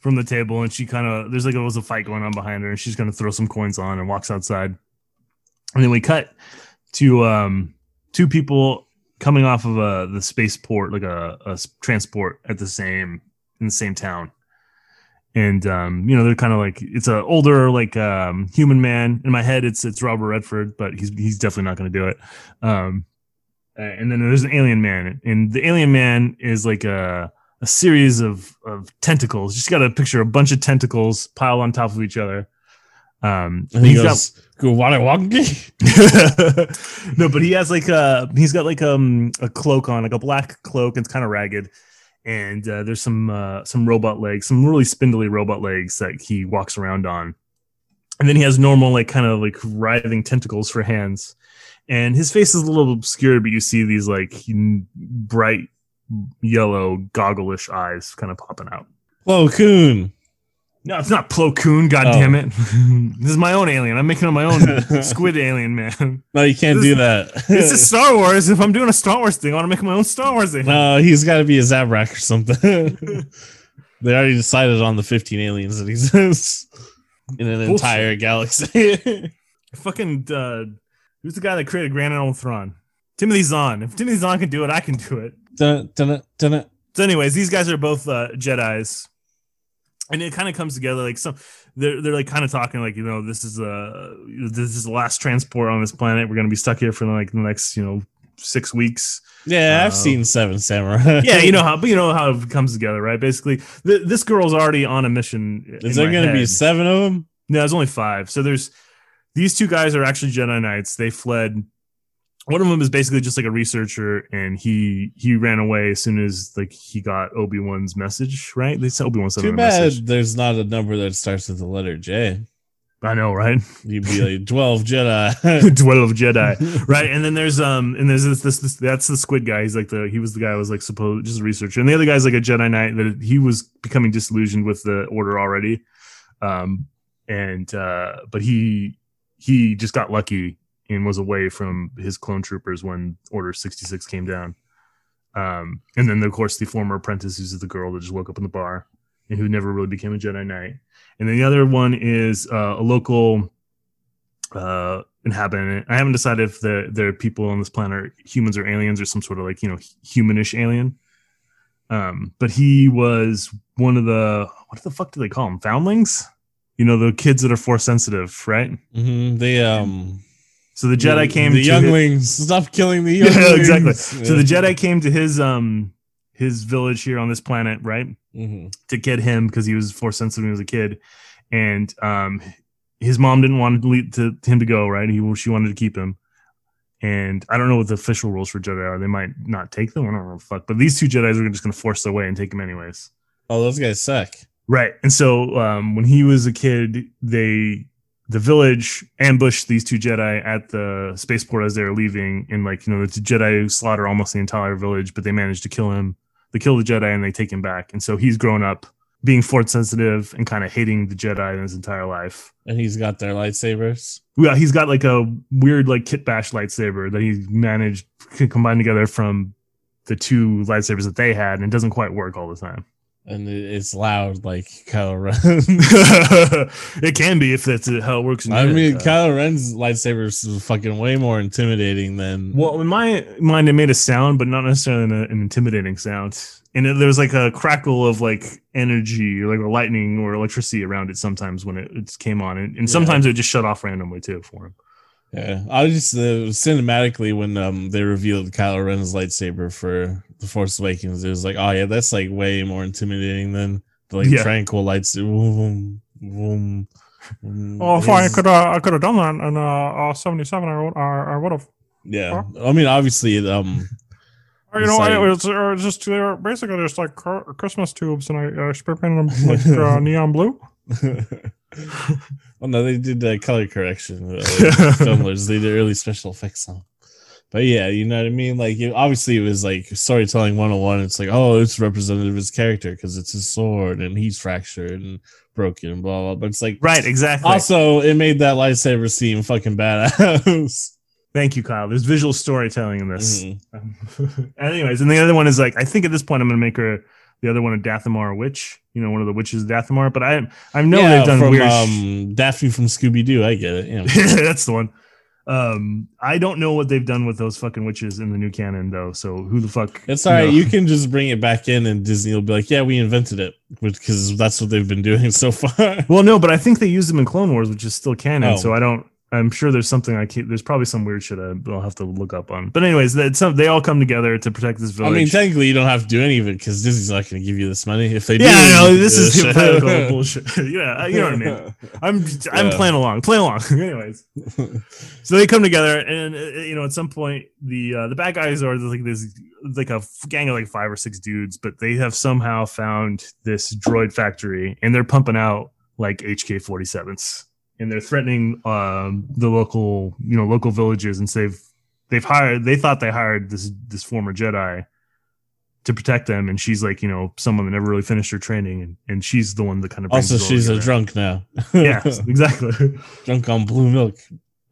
S2: from the table and she kind of, there's like, there was a fight going on behind her and she's going to throw some coins on and walks outside. And then we cut to um, two people coming off of a, the spaceport, like a transport at the same, in the same town. And um, you know they're kind of like it's an older like um, human man. In my head, it's it's Robert Redford, but he's he's definitely not going to do it. Um, and then there's an alien man, and the alien man is like a a series of of tentacles. Just got to picture of a bunch of tentacles piled on top of each other. Um,
S1: and he
S2: he's
S1: goes, "Go water
S2: got no, but he has like a he's got like um a cloak on, like a black cloak, and it's kind of ragged. And uh, there's some uh, some robot legs, some really spindly robot legs that he walks around on. And then he has normal, like kind of like writhing tentacles for hands. And his face is a little obscured, but you see these like bright yellow goggle-ish eyes kind of popping out.
S1: Whoa, Koon.
S2: No, it's not Plo Koon, god
S1: Oh.
S2: damn it. this is my own alien. I'm making up my own squid alien, man.
S1: No, you can't
S2: This-
S1: do that.
S2: This is Star Wars. If I'm doing a Star Wars thing, I want to make my own Star Wars thing.
S1: no, he's got to be a Zabrak or something. they already decided on the 15 aliens that exist in an
S2: Bullshit.
S1: entire galaxy.
S2: Fucking, uh, who's the guy that created Grand Admiral Thrawn? Timothy Zahn. If Timothy Zahn can do it, I can do it.
S1: dun, dun, dun, dun.
S2: So, anyways, these guys are both uh, Jedi's, and it kind of comes together like some. They're they're like kind of talking like you know this is uh this is the last transport on this planet. We're gonna be stuck here for like the next you know six weeks.
S1: Yeah, I've
S2: Uh,
S1: seen Seven Samurai.
S2: yeah, you know how, but you know how it comes together, right? Basically, th- this girl's already on a mission.
S1: Is there going to be seven of them?
S2: No, there's only five. So there's these two guys are actually Jedi Knights. They fled. One of them is basically just like a researcher, and he he ran away as soon as like he got Obi Wan's message. Right? They said Obi Wan sent
S1: Too bad
S2: message.
S1: there's not a number that starts with the letter J.
S2: I know, right?
S1: You'd be like 12 Jedi.
S2: Twelve Jedi, right? And then there's um and there's this, this this that's the Squid guy. He's like the he was the guy who was like supposed just a researcher, and the other guy's like a Jedi Knight that he was becoming disillusioned with the Order already, um and uh but he he just got lucky and was away from his clone troopers when Order sixty six came down, um and then of course the former apprentice who's the girl that just woke up in the bar and who never really became a Jedi Knight, and then the other one is uh, a local uh inhabitant. I haven't decided if the are people on this planet are humans or aliens or some sort of like you know humanish alien. Um, but he was one of the what the fuck do they call them? Foundlings? You know the kids that are force sensitive, right?
S1: hmm They um
S2: So the Jedi
S1: the,
S2: came
S1: the
S2: to
S1: younglings. Stop killing the younglings.
S2: Yeah, exactly. So the Jedi came to his um his village here on this planet, right?
S1: hmm
S2: To get him because he was force sensitive when he was a kid, and um his mom didn't want to, lead to him to go, right? He she wanted to keep him. And I don't know what the official rules for Jedi are. They might not take them. I don't know. Fuck. But these two Jedi's are just going to force their way and take him anyways.
S1: Oh, those guys suck.
S2: Right. And so um, when he was a kid, they the village ambushed these two Jedi at the spaceport as they were leaving, and like you know the Jedi slaughter almost the entire village, but they managed to kill him. They kill the Jedi and they take him back, and so he's grown up being force sensitive and kind of hating the Jedi in his entire life.
S1: And he's got their lightsabers.
S2: Yeah, he's got like a weird like kit bash lightsaber that he managed to combine together from the two lightsabers that they had, and it doesn't quite work all the time.
S1: And it's loud like Kylo Ren.
S2: it can be if that's how it works. In
S1: I mean,
S2: uh,
S1: Kylo Ren's lightsaber is fucking way more intimidating than.
S2: Well, in my mind, it made a sound, but not necessarily an, an intimidating sound. And it, there's like a crackle of like energy, like a lightning or electricity around it sometimes when it, it came on, and, and
S1: Yeah.
S2: sometimes it would just shut off randomly too for him.
S1: Yeah, I just uh, cinematically when um they revealed Kylo Ren's lightsaber for the Force Awakens, it was like, oh yeah, that's like way more intimidating than the like
S2: Yeah.
S1: tranquil lightsaber. Vroom, vroom, vroom.
S3: Oh, if I could, uh, I could have done that in uh, uh, '77. I would, uh, I would have.
S1: Yeah, I mean, obviously, it, um,
S3: You know,
S1: like-
S3: it was, it was just they're basically just like Christmas tubes, and I uh, spray painted them like uh, neon blue.
S1: well, no, they did uh, color correction. Uh, filmers, they did early special effects on. But yeah, you know what I mean. Like, it, obviously, it was like storytelling 101. It's like, oh, it's representative of his character because it's his sword and he's fractured and broken and blah blah. But it's like,
S2: Right, exactly.
S1: also, it made that lightsaber seem fucking badass.
S2: Thank you, Kyle. There's visual storytelling in this.
S1: Mhm.
S2: Anyways, and the other one is like I think at this point I'm gonna make her the other one a Dathomir witch. You know, one of the witches of Dathomir. But I I know
S1: yeah,
S2: they've done
S1: from
S2: weird.
S1: um, Daphne from Scooby Doo. I get it. Yeah.
S2: That's the one. Um, I don't know what they've done with those fucking witches in the new canon though. So who the fuck?
S1: It's all right.
S2: know?
S1: You can just bring it back in, and Disney will be like, "Yeah, we invented it," because that's what they've been doing so far.
S2: Well, no, but I think they used them in Clone Wars, which is still canon.
S1: Oh.
S2: So I don't. I'm sure there's something I keep. There's probably some weird shit I, I'll have to look up on. But anyways, that some they all come together to protect this village.
S1: I mean, technically, you don't have to do any of it because Disney's not going to give you this money. If they do,
S2: yeah, know this is hypothetical bullshit. yeah, you know what I mean. I'm I'm
S1: Yeah.
S2: playing along, playing along. Anyways, so they come together, and uh, you know, at some point, the uh, the bad guys are like this, like a gang of like five or six dudes, but they have somehow found this droid factory, and they're pumping out like HK 47s, and they're threatening um, the local, you know, local villages, and they've they've hired, they thought they hired this this former Jedi to protect them, and she's like, you know, someone that never really finished her training, and, and she's the one that kind of
S1: Also, she's a drunk now.
S2: yeah, exactly.
S1: drunk on blue milk.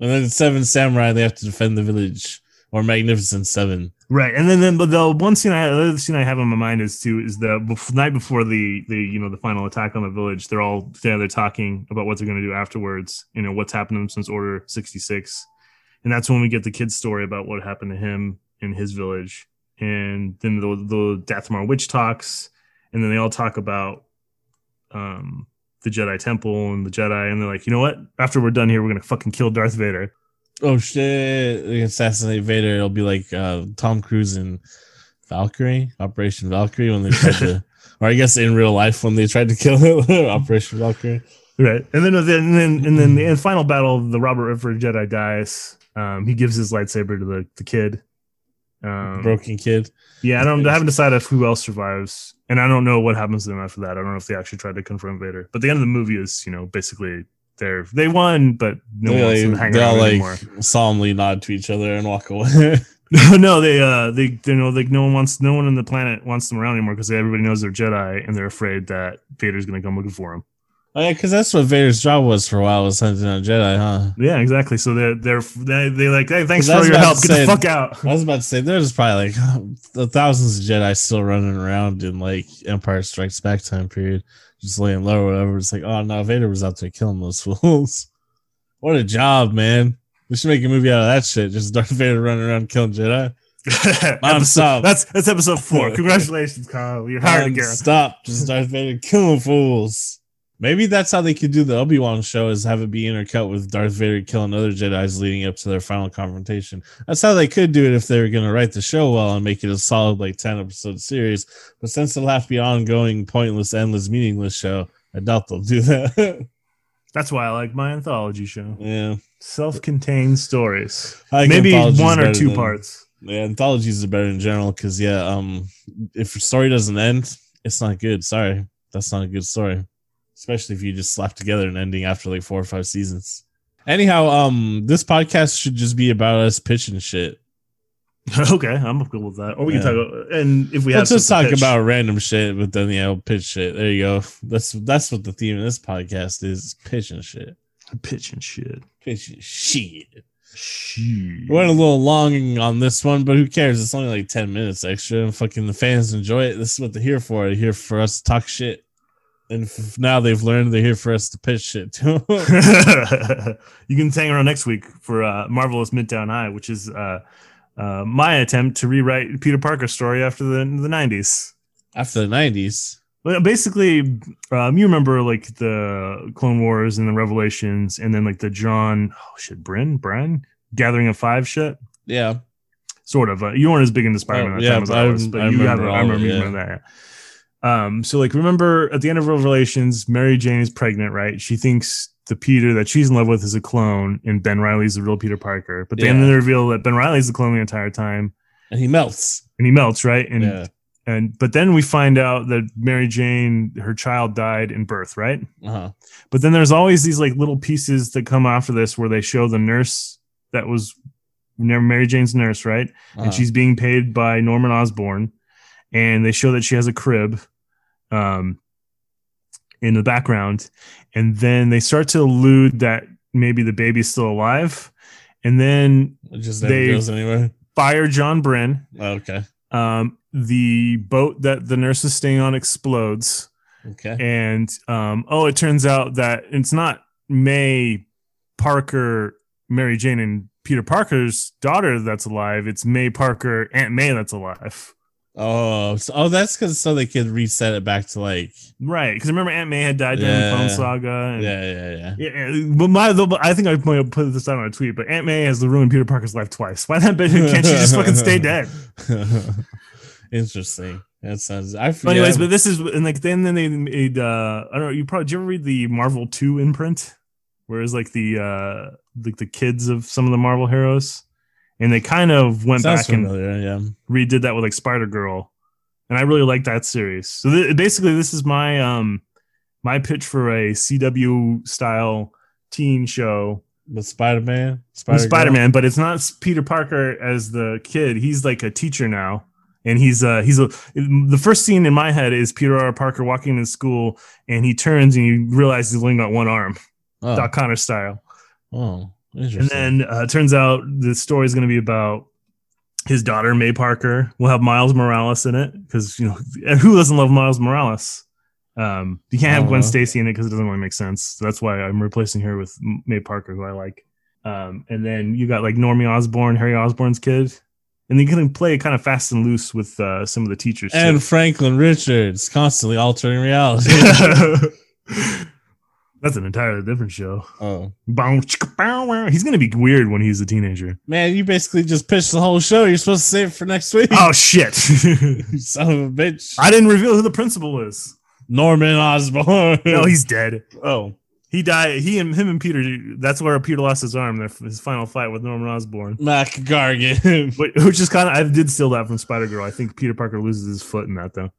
S1: And then Seven Samurai, they have to defend the village, or Magnificent Seven.
S2: Right, and then then but the one scene I the other scene I have in my mind is too is the bef- night before the the you know the final attack on the village. They're all together talking about what they're going to do afterwards. You know what's happened to them since Order sixty six, and that's when we get the kid's story about what happened to him in his village. And then the the Dathomir witch talks, and then they all talk about um the Jedi Temple and the Jedi, and they're like, you know what? After we're done here, we're gonna fucking kill Darth Vader.
S1: Oh shit! They assassinate Vader. It'll be like uh, Tom Cruise in Valkyrie, Operation Valkyrie, when they tried to, or I guess in real life when they tried to kill him, Operation Valkyrie.
S2: Right, and then and then and then, and then the final battle, the Robert Redford Jedi dies. Um, he gives his lightsaber to the, the kid. Um,
S1: Broken kid.
S2: Yeah, I don't. I haven't decided who else survives, and I don't know what happens to them after that. I don't know if they actually tried to confront Vader. But the end of the movie is, you know, basically they're they won, but no one wants
S1: they
S2: to hang
S1: they all
S2: around
S1: like solemnly nod to each other and walk away.
S2: No, they uh they they know like no one wants no one on the planet wants them around anymore because everybody knows they're Jedi and they're afraid that Vader's gonna come looking for them.
S1: oh, yeah, because that's what Vader's job was for a while was hunting down Jedi, huh?
S2: Yeah, exactly. So they're they're they they like hey thanks for your help. Get the fuck out.
S1: I was about to say there's probably like the thousands of Jedi still running around in like Empire Strikes Back time period, just laying low or whatever. It's like, oh no, Vader was out there killing those fools. what a job, man! We should make a movie out of that shit. Just Darth Vader running around killing Jedi. stop.
S2: that's that's episode four. Congratulations, Kyle. You're hired again.
S1: Stop! Just Darth Vader killing fools. Maybe that's how they could do the Obi Wan show is have it be intercut with Darth Vader killing other Jedi's leading up to their final confrontation. That's how they could do it if they were going to write the show well and make it a solid like ten episode series. But since it'll have to be ongoing, pointless, endless, meaningless show, I doubt they'll do that.
S2: That's why I like my anthology show.
S1: yeah,
S2: Self-contained stories.
S1: Think
S2: Maybe one or two
S1: than-
S2: parts.
S1: Yeah, anthologies are better in general because yeah, um, if a story doesn't end, it's not good. Sorry, that's not a good story, especially if you just slap together an ending after like four or five seasons. Anyhow, um, this podcast should just be about us pitching shit.
S2: okay, I'm cool with that. Or we
S1: Yeah.
S2: can talk about, and if we
S1: Let's just talk
S2: pitch-
S1: about random shit, but then yeah, we'll pitch shit. There you go. That's that's what the theme of this podcast is: pitching shit,
S2: Pitching shit.
S1: pitching shit.
S2: Shit.
S1: Went a little long on this one, but who cares? It's only like 10 minutes extra. And fucking the fans enjoy it. This is what they're here for. They're here for us to talk shit. And f- now they've learned they're here for us to pitch shit too.
S2: you can hang around next week for uh, Marvelous Midtown High, which is uh, uh, my attempt to rewrite Peter Parker's story after the the '90s.
S1: After the 90s.
S2: Well, basically, um, you remember like the Clone Wars and the Revelations, and then like the John, oh shit, Byrne, Brian, Gathering of Five shit.
S1: Yeah.
S2: Sort of. Uh, you weren't as big into Spider-Man
S1: Oh,
S2: at that
S1: yeah,
S2: time as I was, but
S1: I
S2: you have.
S1: remember
S2: I
S1: all
S2: remember remember that. yeah. Um, so like remember at the end of Revelations, Mary Jane is pregnant, right? She thinks the Peter that she's in love with is a clone, and Ben Reilly's the real Peter Parker. But then
S1: Yeah.
S2: they reveal that Ben Reilly's the clone the entire time,
S1: And he melts.
S2: and he melts, right? And
S1: yeah.
S2: and but then we find out that Mary Jane, her child died in birth, right?
S1: Uh-huh.
S2: But then there's always these like little pieces that come after this where they show the nurse that was Mary Jane's nurse, right?
S1: uh-huh.
S2: And she's being paid by Norman Osborn, and they show that she has a crib, um, in the background, and then they start to allude that maybe the baby's still alive, and then
S1: It just
S2: they-
S1: goes anywhere.
S2: fire John Byrne.
S1: Oh, okay.
S2: Um, the boat that the nurse is staying on explodes.
S1: Okay.
S2: and um, oh, it turns out that it's not May Parker, Mary Jane, and Peter Parker's daughter that's alive. It's May Parker, Aunt May that's alive.
S1: Oh, so, oh, that's because so they could reset it back to like,
S2: Right, because remember Aunt May had died during the
S1: Yeah.
S2: Clone Saga. And,
S1: yeah, yeah, yeah.
S2: Yeah, but my, I think I might have put this out on a tweet. But Aunt May has ruined Peter Parker's life twice. Why that bitch can't she just fucking stay dead?
S1: Interesting. That sounds. I
S2: But anyways, but this is and like then then they made uh I don't know you probably did you ever read the Marvel two imprint, whereas like the uh like the kids of some of the Marvel heroes, and they kind of went
S1: sounds
S2: back and.
S1: Yeah.
S2: redid that with like Spider Girl, and I really like that series. So th- basically, this is my um my pitch for a CW style teen show
S1: With Spider Man.
S2: Spider Man, but it's not Peter Parker as the kid. He's like a teacher now. And he's uh he's a the first scene in my head is Peter R. Parker walking in school and he turns and he realizes he's only got one arm,
S1: Oh,
S2: Doc Connor style.
S1: oh.
S2: And then uh, it turns out the story is going to be about his daughter May Parker. We'll have Miles Morales in it because you know who doesn't love Miles Morales. Um, you can't have Gwen
S1: Uh-huh.
S2: Stacy in it because it doesn't really make sense. So that's why I'm replacing her with May Parker, who I like. Um, and then you got like Normie Osborn, Harry Osborn's kid, and you can play kind of fast and loose with uh, some of the teachers. too.
S1: and Franklin Richards constantly altering reality.
S2: that's an entirely different show.
S1: oh
S2: Bow, chicka, bow, wow. He's gonna be weird when he's a teenager.
S1: man, you basically just pitched the whole show. You're supposed to save it for next week.
S2: Oh shit!
S1: Son of a bitch.
S2: I didn't reveal who the principal is.
S1: Norman Osborn.
S2: No, he's dead.
S1: oh
S2: He died. He and him and Peter. That's where Peter lost his arm. Their his final fight with Norman Osborn.
S1: Mac Gargan.
S2: Which is kind of I did steal that from Spider Girl. I think Peter Parker loses his foot in that though.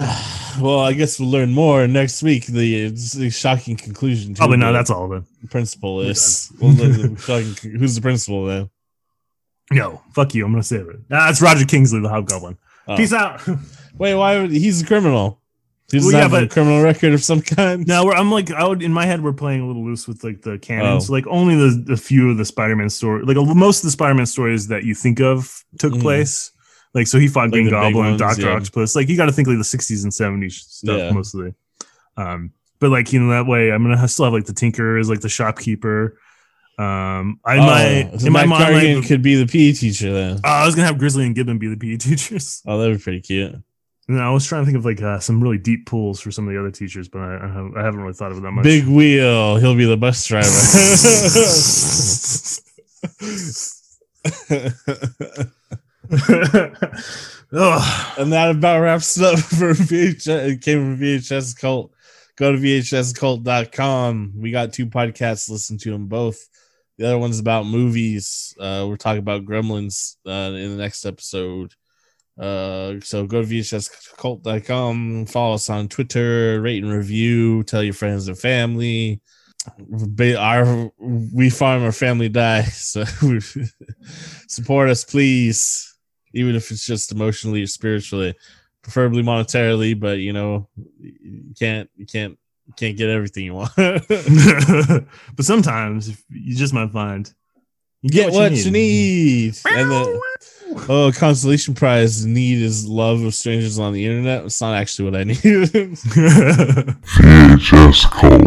S1: well, I guess we'll learn more next week. The, the shocking conclusion. To
S2: Probably not. That's all then.
S1: principal is. Well, the, shocking, who's the principal then?
S2: No, fuck you. I'm gonna save it. Nah, it's Roger Kingsley, the Hobgoblin.
S1: Oh.
S2: Peace out.
S1: Wait, why would he's a criminal? He doesn't
S2: Well, yeah,
S1: have a criminal record of some kind.
S2: now we're, I'm like I would in my head we're playing a little loose with like the canon.
S1: Oh.
S2: So like only the, the few of the Spider-Man story, like most of the Spider-Man stories that you think of took
S1: Mhm.
S2: place. Like so he fought
S1: Like
S2: Green Goblin, Doctor
S1: yeah.
S2: Octopus. Like you got to think like the 60s and 70s stuff
S1: Yeah.
S2: mostly. Um, but like you know that way I'm gonna have, still have like the Tinker as like the shopkeeper. Um, I
S1: oh,
S2: might
S1: so
S2: in my mind like,
S1: could be the PE teacher then.
S2: Oh, I was gonna have Grizzly and Gibbon be the PE teachers.
S1: Oh, that'd be pretty cute.
S2: And I was trying to think of like uh, some really deep pools for some of the other teachers, but I, I haven't- I haven't really thought of it that much.
S1: Big wheel. He'll be the bus driver. And that about wraps it up for VHS. It came from VHS Cult. Go to VHScult.com. We got two podcasts. Listen to them both. The other one's about movies. Uh, we're talking about Gremlins uh, in the next episode. Uh, so go to VHScult.com. Follow us on Twitter. Rate and review. Tell your friends and family. Our we farm our family die. So support us, please even if it's just emotionally or spiritually, preferably monetarily. But you know, you can't you can't you can't get everything you want.
S2: but sometimes you just might find you
S1: get what you need. And the oh, consolation prize need is love of strangers on the internet. It's not actually what I need.
S2: need.
S4: VHS Cult.